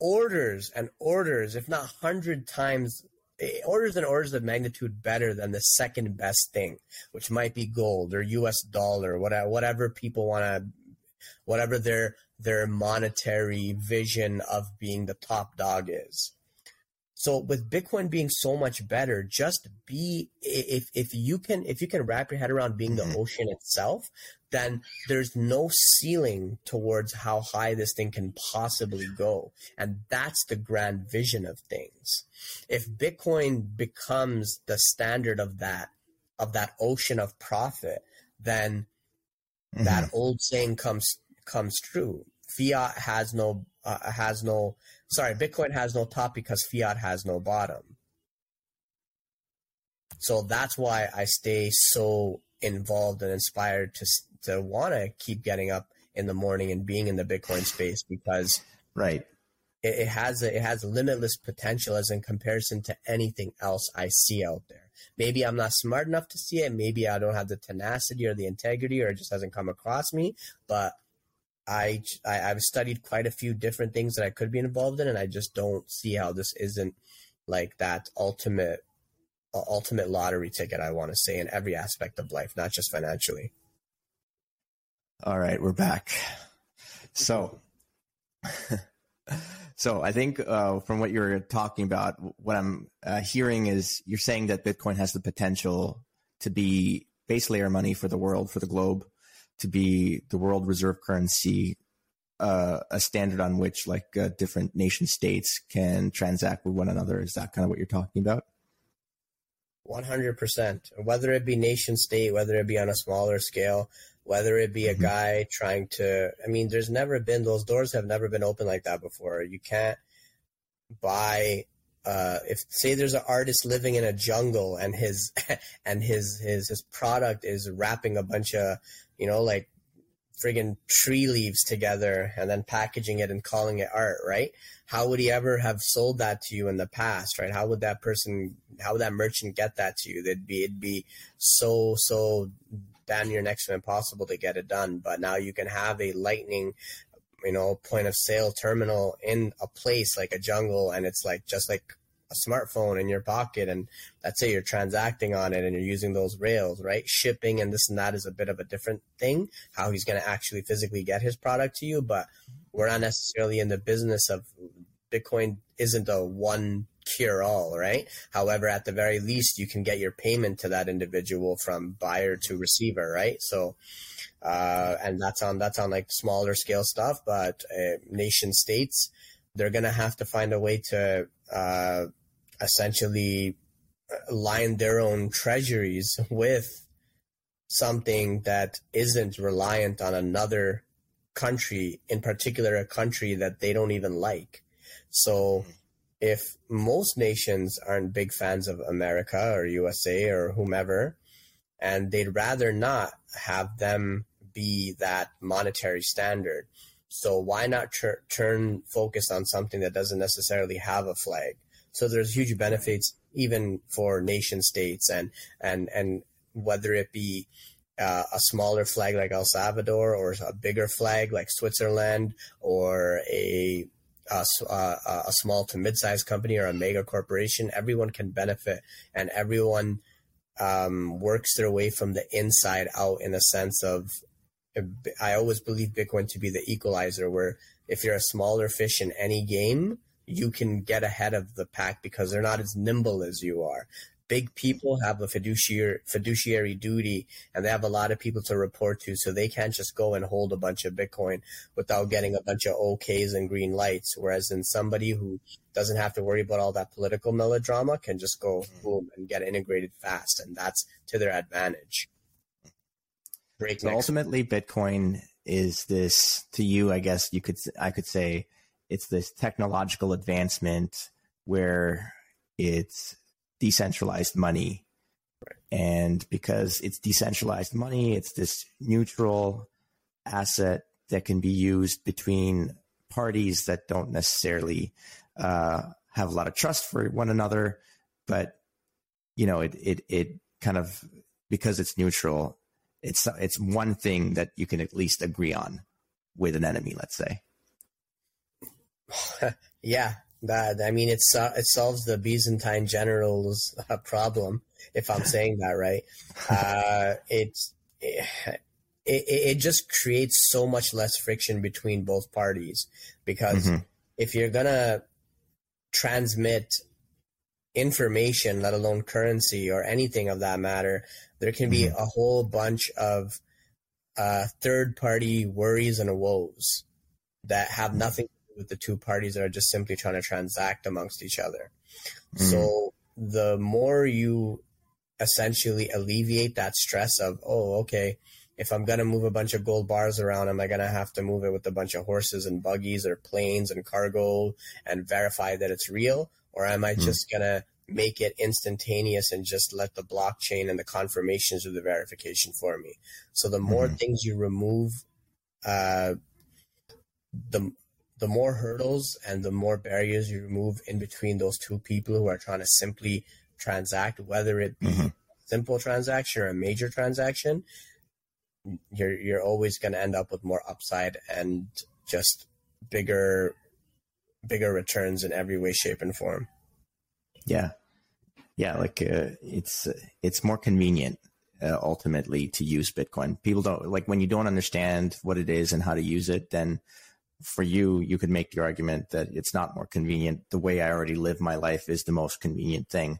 orders and orders, if not hundred times eh, orders and orders of magnitude better than the second best thing, which might be gold or U.S. dollar, whatever, whatever people want to, whatever their their monetary vision of being the top dog is. So with Bitcoin being so much better, just be if if you can if you can wrap your head around being the mm-hmm. ocean itself, then there's no ceiling towards how high this thing can possibly go. And that's the grand vision of things. If Bitcoin becomes the standard of that of that ocean of profit, then mm-hmm. that old saying comes comes true. Fiat has no uh, has no sorry, Bitcoin has no top because fiat has no bottom. So that's why I stay so involved and inspired to to want to keep getting up in the morning and being in the Bitcoin space because right it, it has a, it has limitless potential as in comparison to anything else I see out there. Maybe I'm not smart enough to see it. Maybe I don't have the tenacity or the integrity, or it just hasn't come across me. But I, I have studied quite a few different things that I could be involved in, and I just don't see how this isn't like that ultimate uh, ultimate lottery ticket. I want to say in every aspect of life, not just financially. All right, we're back. So, <laughs> so I think uh, from what you're talking about, what I'm uh, hearing is you're saying that Bitcoin has the potential to be base layer money for the world, for the globe to be the world reserve currency, uh, a standard on which like uh, different nation states can transact with one another. Is that kind of what you're talking about? 100%. Whether it be nation state, whether it be on a smaller scale, whether it be a mm-hmm. guy trying to, I mean, there's never been, those doors have never been open like that before. You can't buy uh, if say there's an artist living in a jungle and his <laughs> and his his his product is wrapping a bunch of you know like friggin' tree leaves together and then packaging it and calling it art, right? How would he ever have sold that to you in the past, right? How would that person, how would that merchant get that to you? It'd be, it'd be so, so damn near next to impossible to get it done. But now you can have a lightning, you know, point of sale terminal in a place like a jungle and it's like just like a smartphone in your pocket and let's say you're transacting on it and you're using those rails, right? Shipping and this and that is a bit of a different thing, how he's going to actually physically get his product to you, but we're not necessarily in the business of Bitcoin isn't a one cure all, right? However, at the very least, you can get your payment to that individual from buyer to receiver, right? So, uh, and that's on that's on like smaller scale stuff, but uh, nation states they're gonna have to find a way to uh, essentially uh, line their own treasuries with something that isn't reliant on another country, in particular, a country that they don't even like. So, if most nations aren't big fans of America or USA or whomever, and they'd rather not have them be that monetary standard. So why not tr- turn focus on something that doesn't necessarily have a flag? So there's huge benefits even for nation states and and and whether it be uh, a smaller flag like El Salvador or a bigger flag like Switzerland or a a, a, a small to mid-sized company or a mega corporation, everyone can benefit and everyone um, works their way from the inside out in a sense of I always believe Bitcoin to be the equalizer where if you're a smaller fish in any game, you can get ahead of the pack because they're not as nimble as you are. Big people have a fiduciary fiduciary duty and they have a lot of people to report to, so they can't just go and hold a bunch of Bitcoin without getting a bunch of OKs and green lights. Whereas in somebody who doesn't have to worry about all that political melodrama can just go mm-hmm. boom and get integrated fast, and that's to their advantage. So ultimately, Bitcoin is this to you. I guess you could I could say it's this technological advancement where it's decentralized money. And because it's decentralized money, it's this neutral asset that can be used between parties that don't necessarily uh, have a lot of trust for one another. But you know, it it it kind of because it's neutral, it's it's one thing that you can at least agree on with an enemy. Let's say. <laughs> yeah, that I mean, it's uh, it solves the Byzantine generals' uh, problem, if I'm saying that right. <laughs> Uh, it's it, it, it just creates so much less friction between both parties because mm-hmm. if you're gonna transmit information, let alone currency or anything of that matter, there can be mm-hmm. a whole bunch of uh, third party worries and woes that have nothing to do with the two parties that are just simply trying to transact amongst each other. Mm. So the more you essentially alleviate that stress of, oh, okay, if I'm going to move a bunch of gold bars around, am I going to have to move it with a bunch of horses and buggies or planes and cargo and verify that it's real? Or am I mm. just going to make it instantaneous and just let the blockchain and the confirmations of the verification for me? So the more mm. things you remove, uh, the the more hurdles and the more barriers you remove in between those two people who are trying to simply transact, whether it be mm-hmm. a simple transaction or a major transaction, you're you're always going to end up with more upside and just bigger bigger returns in every way, shape, and form. Yeah, yeah, like uh, it's it's more convenient uh, ultimately to use Bitcoin. People don't like when you don't understand what it is and how to use it, then for you, you could make the argument that it's not more convenient. The way I already live my life is the most convenient thing.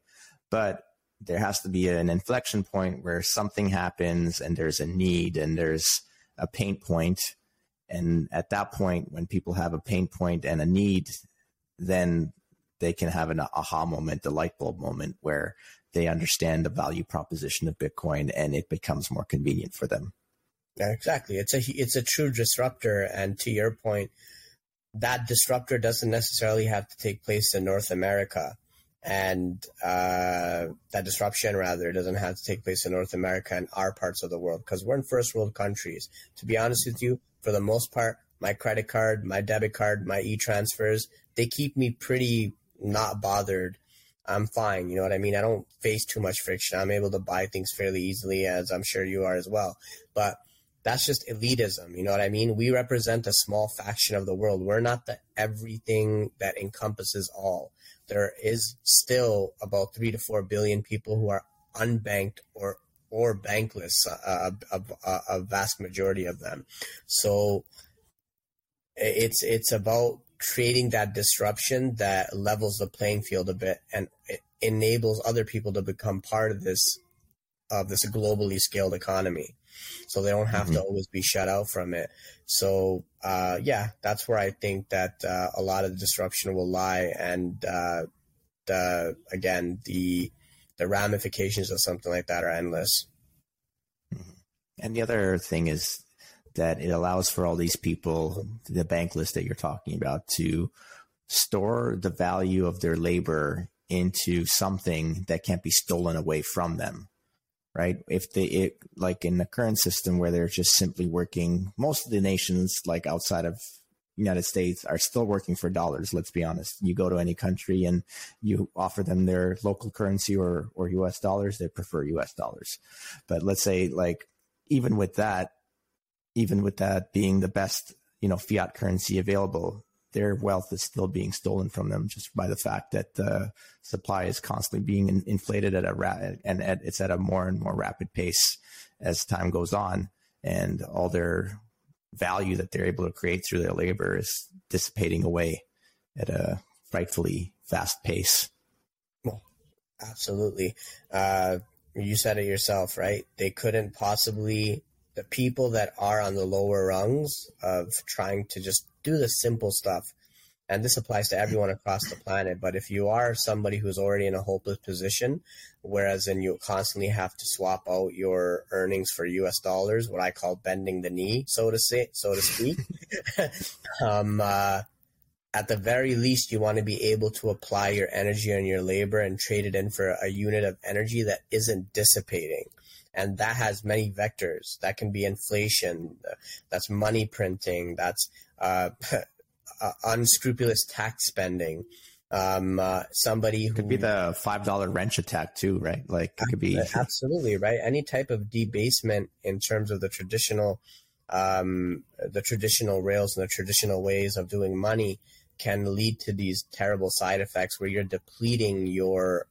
But there has to be an inflection point where something happens and there's a need and there's a pain point. And at that point, when people have a pain point and a need, then they can have an aha moment, a light bulb moment where they understand the value proposition of Bitcoin and it becomes more convenient for them. Yeah, exactly. It's a it's a true disruptor, and to your point, that disruptor doesn't necessarily have to take place in North America. And uh, that disruption rather doesn't have to take place in North America and our parts of the world because we're in first world countries. To be honest with you, for the most part, my credit card, my debit card, my e transfers, they keep me pretty not bothered. I'm fine. You know what I mean? I don't face too much friction. I'm able to buy things fairly easily, as I'm sure you are as well. But that's just elitism. You know what I mean? We represent a small faction of the world. We're not the everything that encompasses all there is still about three to four billion people who are unbanked or or bankless, uh, a, a, a, vast majority of them. So it's it's about creating that disruption that levels the playing field a bit and enables other people to become part of this of this globally scaled economy so they don't have mm-hmm. to always be shut out from it. So uh, yeah, that's where I think that uh, a lot of the disruption will lie, and uh, the again the the ramifications of something like that are endless. Mm-hmm. And the other thing is that it allows for all these people, the bankless that you're talking about, to store the value of their labor into something that can't be stolen away from them right? If they, it, like in the current system where they're just simply working, most of the nations, like outside of United States, are still working for dollars. Let's be honest. You go to any country and you offer them their local currency or or U.S. dollars, they prefer U.S. dollars. But let's say, like, even with that, even with that being the best, you know, fiat currency available, their wealth is still being stolen from them just by the fact that the supply is constantly being in, inflated at a ra- and at, it's at a more and more rapid pace as time goes on, and all their value that they're able to create through their labor is dissipating away at a frightfully fast pace. Well, absolutely. Uh, you said it yourself, right? They couldn't possibly the people that are on the lower rungs of trying to just do the simple stuff. And this applies to everyone across the planet. But if you are somebody who's already in a hopeless position, whereas then you constantly have to swap out your earnings for US dollars, what I call bending the knee, so to say, so to speak. <laughs> um, uh, at the very least, you want to be able to apply your energy and your labor and trade it in for a unit of energy that isn't dissipating and that has many vectors. That can be inflation, that's money printing, that's uh, <laughs> uh, unscrupulous tax spending. Um, uh, somebody who could be the five dollar wrench attack too, right? Like it could be absolutely right. Any type of debasement in terms of the traditional, um, the traditional rails and the traditional ways of doing money can lead to these terrible side effects where you're depleting your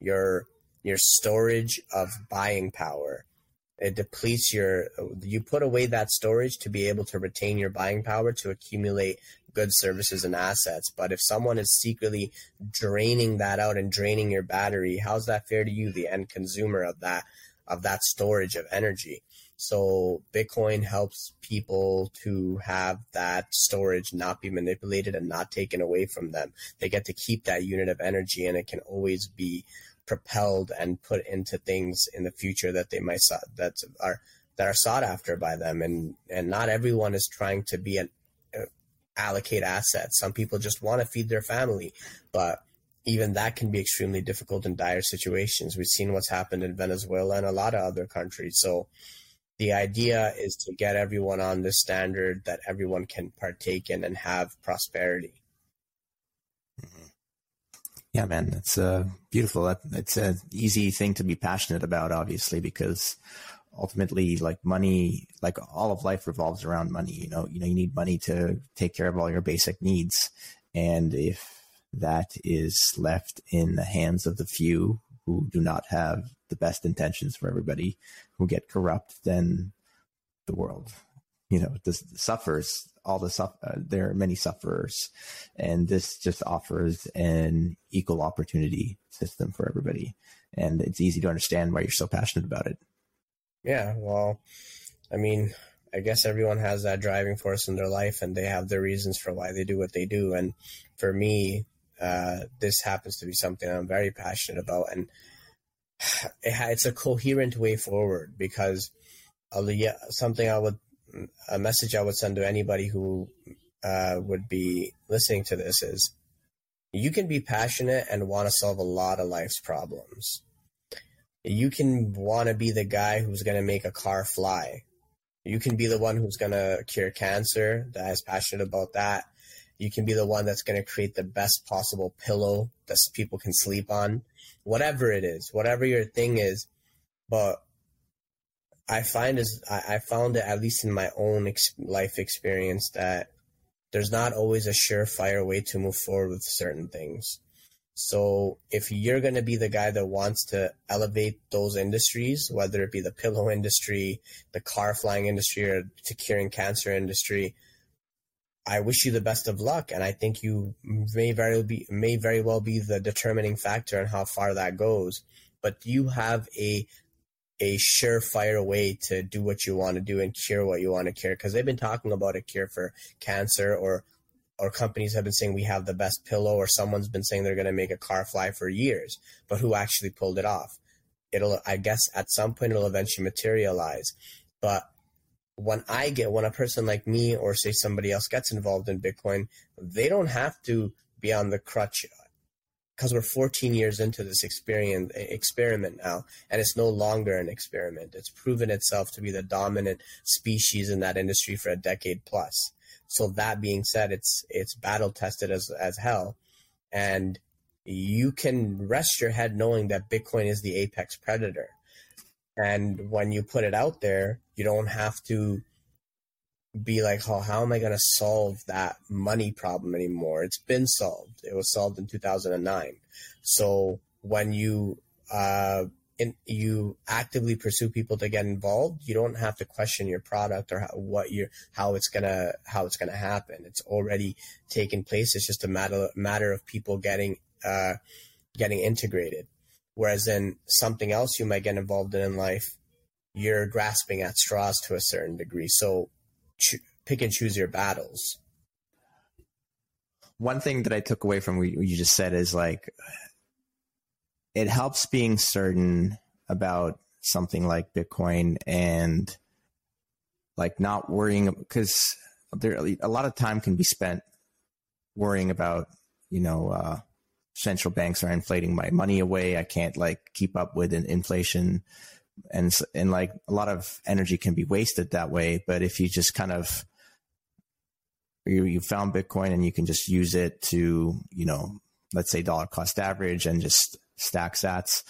your your storage of buying power. It depletes your, you put away that storage to be able to retain your buying power to accumulate goods, services, and assets. But if someone is secretly draining that out and draining your battery, how's that fair to you, the end consumer of that, of that storage of energy? So Bitcoin helps people to have that storage not be manipulated and not taken away from them. They get to keep that unit of energy and it can always be propelled and put into things in the future that they might that are that are sought after by them. And and not everyone is trying to be an uh, allocate assets. Some people just want to feed their family but even that can be extremely difficult in dire situations. We've seen what's happened in Venezuela and a lot of other countries. So the idea is to get everyone on this standard that everyone can partake in and have prosperity yeah, man, it's uh, beautiful. It's an easy thing to be passionate about, obviously, because ultimately, like money, like all of life revolves around money. You know, you know, you need money to take care of all your basic needs, and if that is left in the hands of the few who do not have the best intentions for everybody, who get corrupt, then the world, you know, this suffers all the stuff. Uh, there are many sufferers, and this just offers an equal opportunity system for everybody. And it's easy to understand why you're so passionate about it. Yeah, well, I mean, I guess everyone has that driving force in their life, and they have their reasons for why they do what they do. And for me, uh, this happens to be something I'm very passionate about, and <sighs> it's a coherent way forward because something I would a message I would send to anybody who uh, would be listening to this is you can be passionate and want to solve a lot of life's problems. You can want to be the guy who's going to make a car fly. You can be the one who's going to cure cancer, that is passionate about that. You can be the one that's going to create the best possible pillow that people can sleep on. Whatever it is, whatever your thing is. But I find is I, I found it at least in my own ex- life experience that there's not always a surefire way to move forward with certain things. So if you're going to be the guy that wants to elevate those industries, whether it be the pillow industry, the car flying industry, or the curing cancer industry, I wish you the best of luck, and I think you may very be may very well be the determining factor in how far that goes. But you have a a surefire way to do what you want to do and cure what you want to cure because they've been talking about a cure for cancer or or companies have been saying we have the best pillow or someone's been saying they're going to make a car fly for years but who actually pulled it off? It'll i guess at some point it'll eventually materialize. But when i get when a person like me or say somebody else gets involved in bitcoin they don't have to be on the crutch because we're 14 years into this experience experiment now and it's no longer an experiment. It's proven itself to be the dominant species in that industry for a decade plus. So that being said it's it's battle tested as as hell. And you can rest your head knowing that bitcoin is the apex predator. And when you put it out there you don't have to be like, oh, how am I going to solve that money problem anymore? It's been solved. It was solved in 2009. So when you uh, in, you actively pursue people to get involved, you don't have to question your product or how, what you how it's gonna how it's gonna happen. It's already taken place. It's just a matter matter of people getting uh, getting integrated. Whereas in something else you might get involved in in life, you're grasping at straws to a certain degree. So cho- pick and choose your battles. One thing that I took away from what you just said is like it helps being certain about something like Bitcoin and like not worrying because there a lot of time can be spent worrying about you know uh, central banks are inflating my money away. I can't like keep up with an inflation and and like a lot of energy can be wasted that way. But if you just kind of you you found Bitcoin and you can just use it to you know let's say dollar cost average and just stack Sats.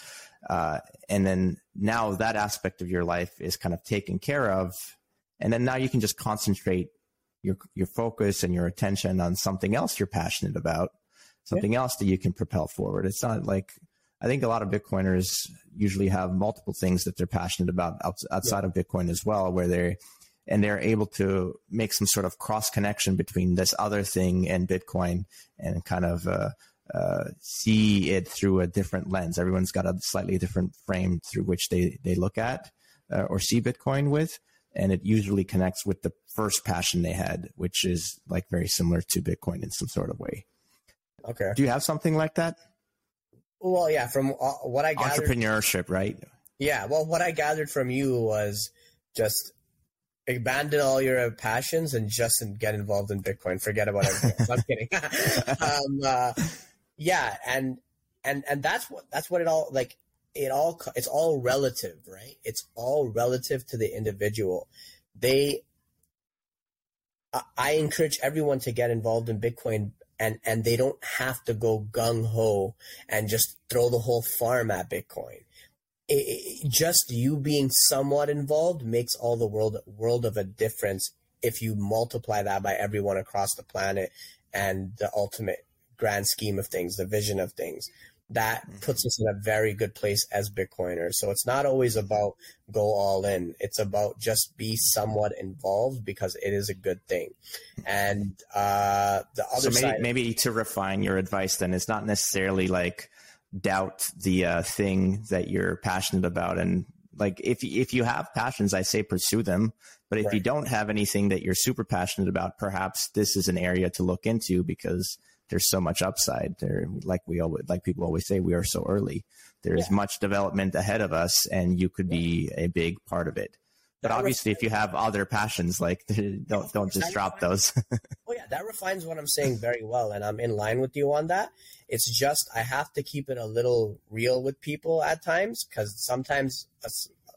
Uh, and then now that aspect of your life is kind of taken care of, and then now you can just concentrate your your focus and your attention on something else you're passionate about, something yeah. else that you can propel forward. It's not like I think a lot of Bitcoiners usually have multiple things that they're passionate about outside yeah. of Bitcoin as well, where they're and they're able to make some sort of cross connection between this other thing and Bitcoin and kind of uh, uh, see it through a different lens. Everyone's got a slightly different frame through which they they look at uh, or see Bitcoin with, and it usually connects with the first passion they had, which is like very similar to Bitcoin in some sort of way. Okay. Do you have something like that? Well, yeah, from what I gathered, entrepreneurship, right? Yeah, well, what I gathered from you was just abandon all your passions and just get involved in Bitcoin. Forget about everything. I'm <laughs> kidding. <laughs> um, uh, yeah, and and and that's what that's what it all like. It all it's all relative, right? It's all relative to the individual. They, I encourage everyone to get involved in Bitcoin and and they don't have to go gung ho and just throw the whole farm at Bitcoin. It, it, just you being somewhat involved makes all the world world of a difference if you multiply that by everyone across the planet and the ultimate grand scheme of things, the vision of things that mm-hmm. puts us in a very good place as Bitcoiners. So it's not always about go all in. It's about just be somewhat involved because it is a good thing. And uh, the other so maybe, side, maybe to refine your advice, then it's not necessarily like doubt the uh, thing that you're passionate about and like if if you have passions i say pursue them but if right. you don't have anything that you're super passionate about perhaps this is an area to look into because there's so much upside there. Like we always, like people always say, we are so early. There is yeah. much development ahead of us, and you could be a big part of it. but obviously, if you have other passions, like <laughs> don't don't just drop those. oh yeah, that refines what I'm saying very well, and I'm in line with you on that. It's just I have to keep it a little real with people at times because sometimes,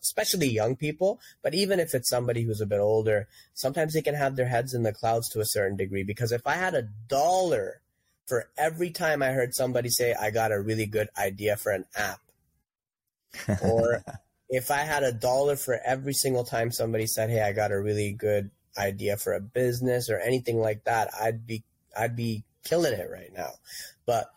especially young people, but even if it's somebody who's a bit older, sometimes they can have their heads in the clouds to a certain degree. Because if I had a dollar for every time I heard somebody say I got a really good idea for an app, <laughs> or if I had a dollar for every single time somebody said, "Hey, I got a really good idea for a business" or anything like that, I'd be I'd be killing it right now. But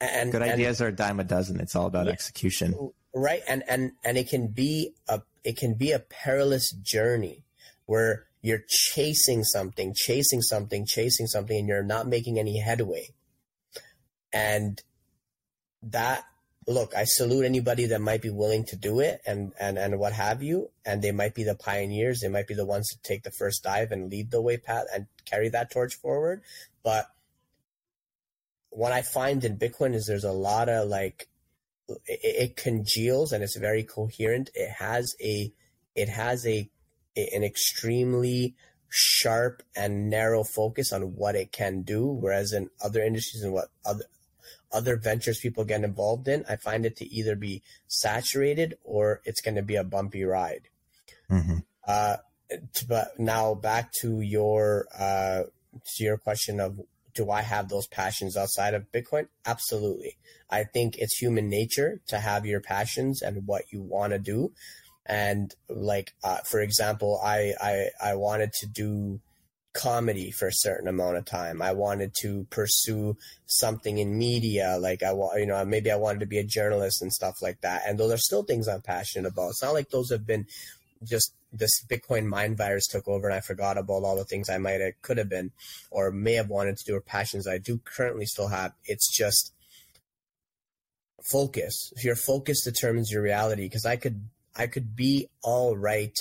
and good ideas and, are a dime a dozen. It's all about yeah, execution, right? And and and it can be a it can be a perilous journey where you're chasing something, chasing something, chasing something, and you're not making any headway. And that look, I salute anybody that might be willing to do it and, and, and what have you. And they might be the pioneers. They might be the ones to take the first dive and lead the way path and carry that torch forward. But what I find in Bitcoin is there's a lot of like, it, it congeals and it's very coherent. It has a, it has a, a an extremely sharp and narrow focus on what it can do. Whereas in other industries and what other, other ventures people get involved in, I find it to either be saturated or it's going to be a bumpy ride. Mm-hmm. Uh, but now back to your uh, to your question of do I have those passions outside of Bitcoin? Absolutely. I think it's human nature to have your passions and what you want to do. And like, uh, for example, I, I, I wanted to do comedy for a certain amount of time. I wanted to pursue something in media, like I want, you know, maybe I wanted to be a journalist and stuff like that. And those are still things I'm passionate about. It's not like those have been just this Bitcoin mind virus took over and I forgot about all the things I might have, could have been, or may have wanted to do, or passions I do currently still have. It's just focus. Your focus determines your reality, because I could, I could be all right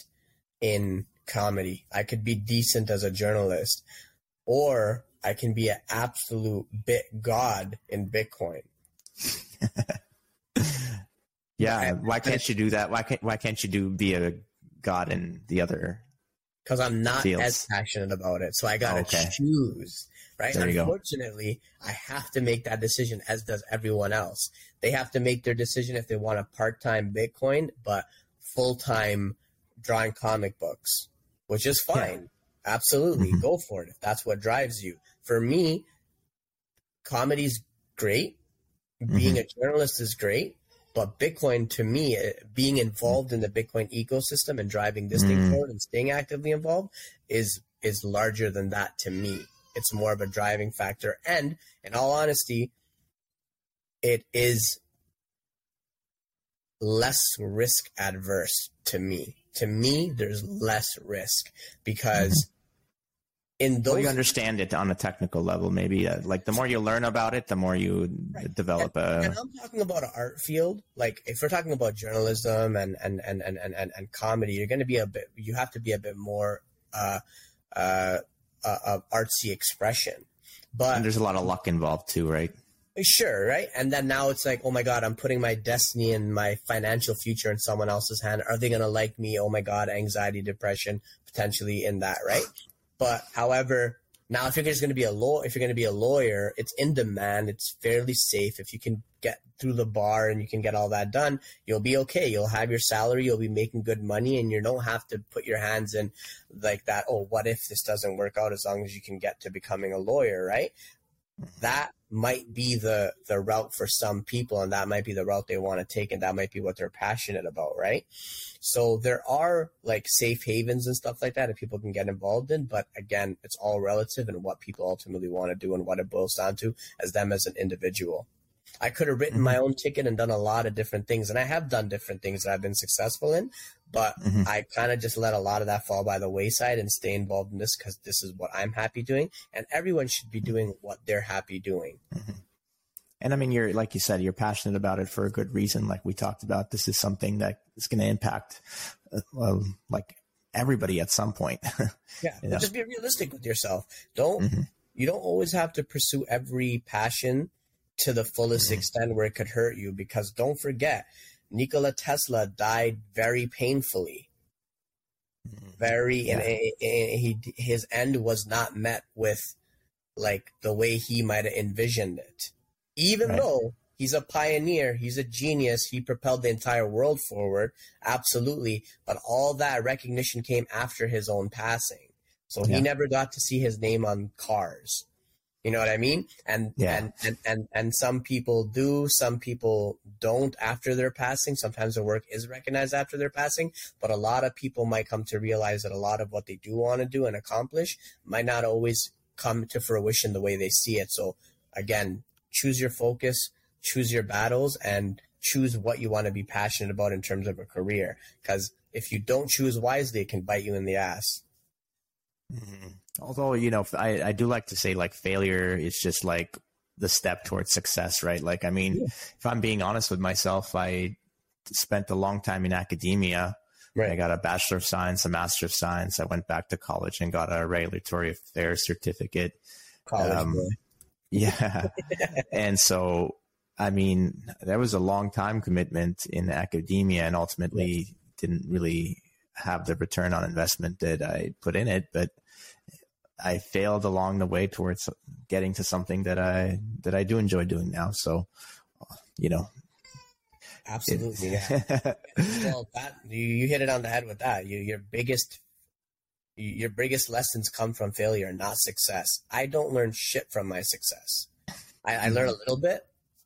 in comedy. I could be decent as a journalist, or I can be an absolute bit god in Bitcoin. <laughs> yeah, why can't you do that? Why can't why can't you do be a god in the other? Because I'm not fields? as passionate about it, so I gotta okay. choose. Right. There Unfortunately, I have to make that decision, as does everyone else. They have to make their decision if they want a part time Bitcoin, but full time drawing comic books which is fine. Yeah. Absolutely. Mm-hmm. Go for it if that's what drives you. For me, comedy's great. Being mm-hmm. a journalist is great. But Bitcoin, to me, eh, being involved in the Bitcoin ecosystem and driving this mm thing forward and staying actively involved is is larger than that to me. It's more of a driving factor. And in all honesty, it is less risk adverse to me to me, there's less risk because mm-hmm. in those. Well, you understand it on a technical level, maybe. Uh, like the more you learn about it, the more you right. develop and, a. And I'm talking about an art field. Like if we're talking about journalism and and and and and, and, and comedy, you're going to be a bit. You have to be a bit more uh, uh, uh, artsy expression. But and there's a lot of luck involved too, right? Sure, right? And then now it's like, oh my God, I'm putting my destiny and my financial future in someone else's hand. Are they going to like me? Oh my God, anxiety, depression, potentially in that, right? But however, now if you're just going to be a law, if you're going to be a lawyer, it's in demand. It's fairly safe. If you can get through the bar and you can get all that done, you'll be okay. You'll have your salary. You'll be making good money, and you don't have to put your hands in like that. Oh, what if this doesn't work out? As long as you can get to becoming a lawyer, right? Mm-hmm. That might be the the route for some people and that might be the route they want to take and that might be what they're passionate about right so there are like safe havens and stuff like that that people can get involved in but again it's all relative and what people ultimately want to do and what it boils down to as them as an individual I could have written mm-hmm. my own ticket and done a lot of different things. And I have done different things that I've been successful in, but mm-hmm. I kind of just let a lot of that fall by the wayside and stay involved in this because this is what I'm happy doing. And everyone should be doing what they're happy doing. Mm-hmm. And I mean, you're, like you said, you're passionate about it for a good reason. Like we talked about, this is something that is going to impact, uh, like everybody at some point. <laughs> yeah. you know? Just be realistic with yourself. Don't, mm-hmm. you don't always have to pursue every passion to the fullest mm-hmm. extent where it could hurt you because don't forget Nikola Tesla died very painfully. very Yeah. and it, it- he his end was not met with like the way he might have envisioned it. Even Right. though he's a pioneer, he's a genius, he propelled the entire world forward, absolutely. But all that recognition came after his own passing, so Yeah. he never got to see his name on cars. You know what I mean? And, Yeah. and and and and some people do, some people don't after their passing. Sometimes their work is recognized after their passing, but a lot of people might come to realize that a lot of what they do want to do and accomplish might not always come to fruition the way they see it. So again, choose your focus, choose your battles, and choose what you want to be passionate about in terms of a career. Because if you don't choose wisely, it can bite you in the ass. Mhm. Although, you know, I, I do like to say like failure is just like the step towards success, right? Like, I mean, if I'm being honest with myself, I spent a long time in academia. Right. I got a Bachelor of Science, a Master of Science. I went back to college and got a regulatory affairs certificate. College Um. <laughs> Yeah. and so, I mean, that was a long time commitment in academia and ultimately didn't really have the return on investment that I put in it, but I failed along the way towards getting to something that I, that I do enjoy doing now. So, you know, Absolutely. <laughs> Yeah. well, that you, you hit it on the head with that. You, your biggest, your biggest lessons come from failure, not success. I don't learn shit from my success. I, I learn a mm-hmm. little bit.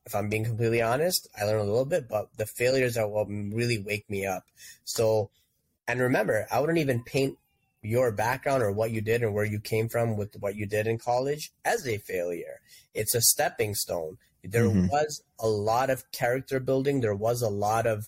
If I'm being completely honest, I learn a little bit, but the failures are what really wake me up. So, and remember, I wouldn't even paint your background or what you did or where you came from with what you did in college as a failure. It's a stepping stone. There Mhm. was a lot of character building. There was a lot of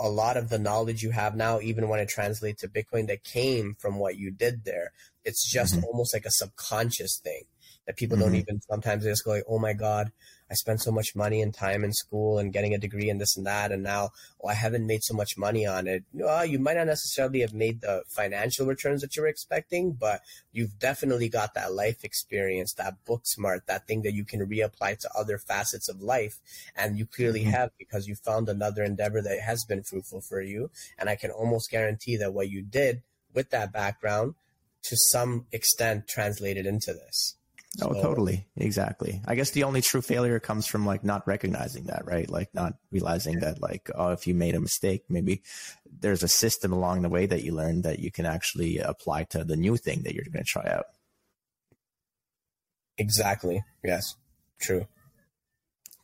a lot of the knowledge you have now, even when it translates to Bitcoin, that came from what you did there. It's just Mhm. almost like a subconscious thing that people don't Mhm. even sometimes they just go like, "Oh my god, I spent so much money and time in school and getting a degree and this and that, and now oh, I haven't made so much money on it." Well, you might not necessarily have made the financial returns that you were expecting, but you've definitely got that life experience, that book smart, that thing that you can reapply to other facets of life. And you clearly Mhm. have because you found another endeavor that has been fruitful for you. And I can almost guarantee that what you did with that background to some extent translated into this. Oh, So- totally. Exactly. I guess the only true failure comes from like not recognizing that, right? Like not realizing that like, oh, if you made a mistake, maybe there's a system along the way that you learned that you can actually apply to the new thing that you're going to try out. Exactly. Yes. True.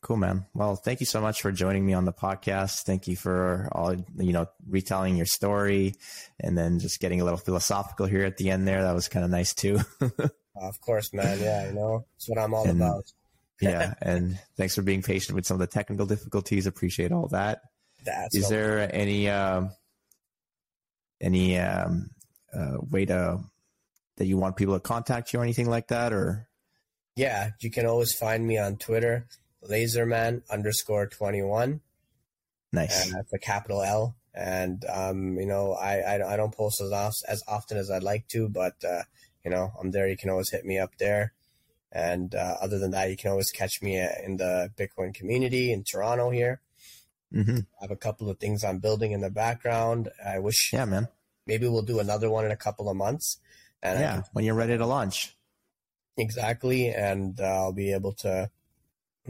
Cool, man. Well, thank you so much for joining me on the podcast. Thank you for all, you know, retelling your story and then just getting a little philosophical here at the end there. That was kind of nice too. <laughs> Of course, man. Yeah, you know, that's what I'm all And- about. <laughs> yeah. And thanks for being patient with some of the technical difficulties. Appreciate all that. That's Is there any um, any um, uh, way to that you want people to contact you or anything like that? Or yeah, you can always find me on Twitter, laserman underscore 21. nice, and that's a capital L. And um, you know, I, I I don't post as off, as often as I'd like to, but uh, you know, I'm there. You can always hit me up there. And uh, other than that, you can always catch me in the Bitcoin community in Toronto here. hmm I have a couple of things I'm building in the background. I wish yeah, man, maybe we'll do another one in a couple of months. And yeah. can- When you're ready to launch, exactly. And uh, I'll be able to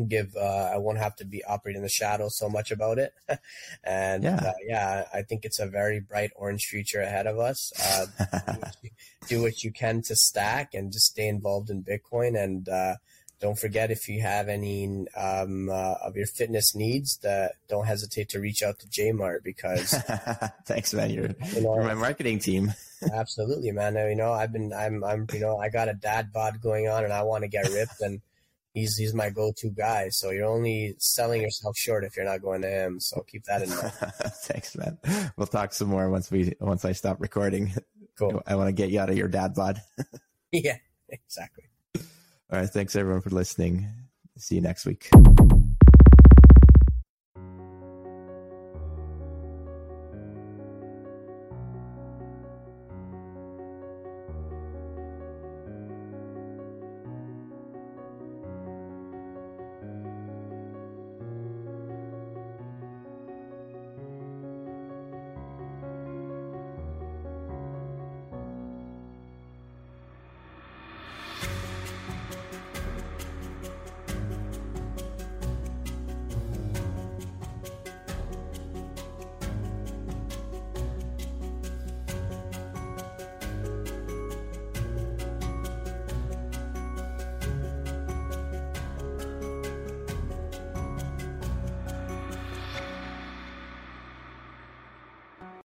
give uh, I won't have to be operating in the shadow so much about it. <laughs> and Yeah. uh, yeah, I think it's a very bright orange future ahead of us. Uh, do, what you, do what you can to stack and just stay involved in Bitcoin. And uh, don't forget if you have any um, uh, of your fitness needs, that don't hesitate to reach out to Jmart because <laughs> thanks, man. You're, you know you're my marketing team. <laughs> absolutely, man. You know I've been I'm I'm you know I got a dad bod going on and I want to get ripped and. He's, he's my go-to guy. So you're only selling yourself short if you're not going to him. So keep that in mind. <laughs> Thanks, man. We'll talk some more once we once I stop recording. Cool. I want to get you out of your dad bod. <laughs> yeah, <laughs> exactly. All right. Thanks everyone for listening. See you next week.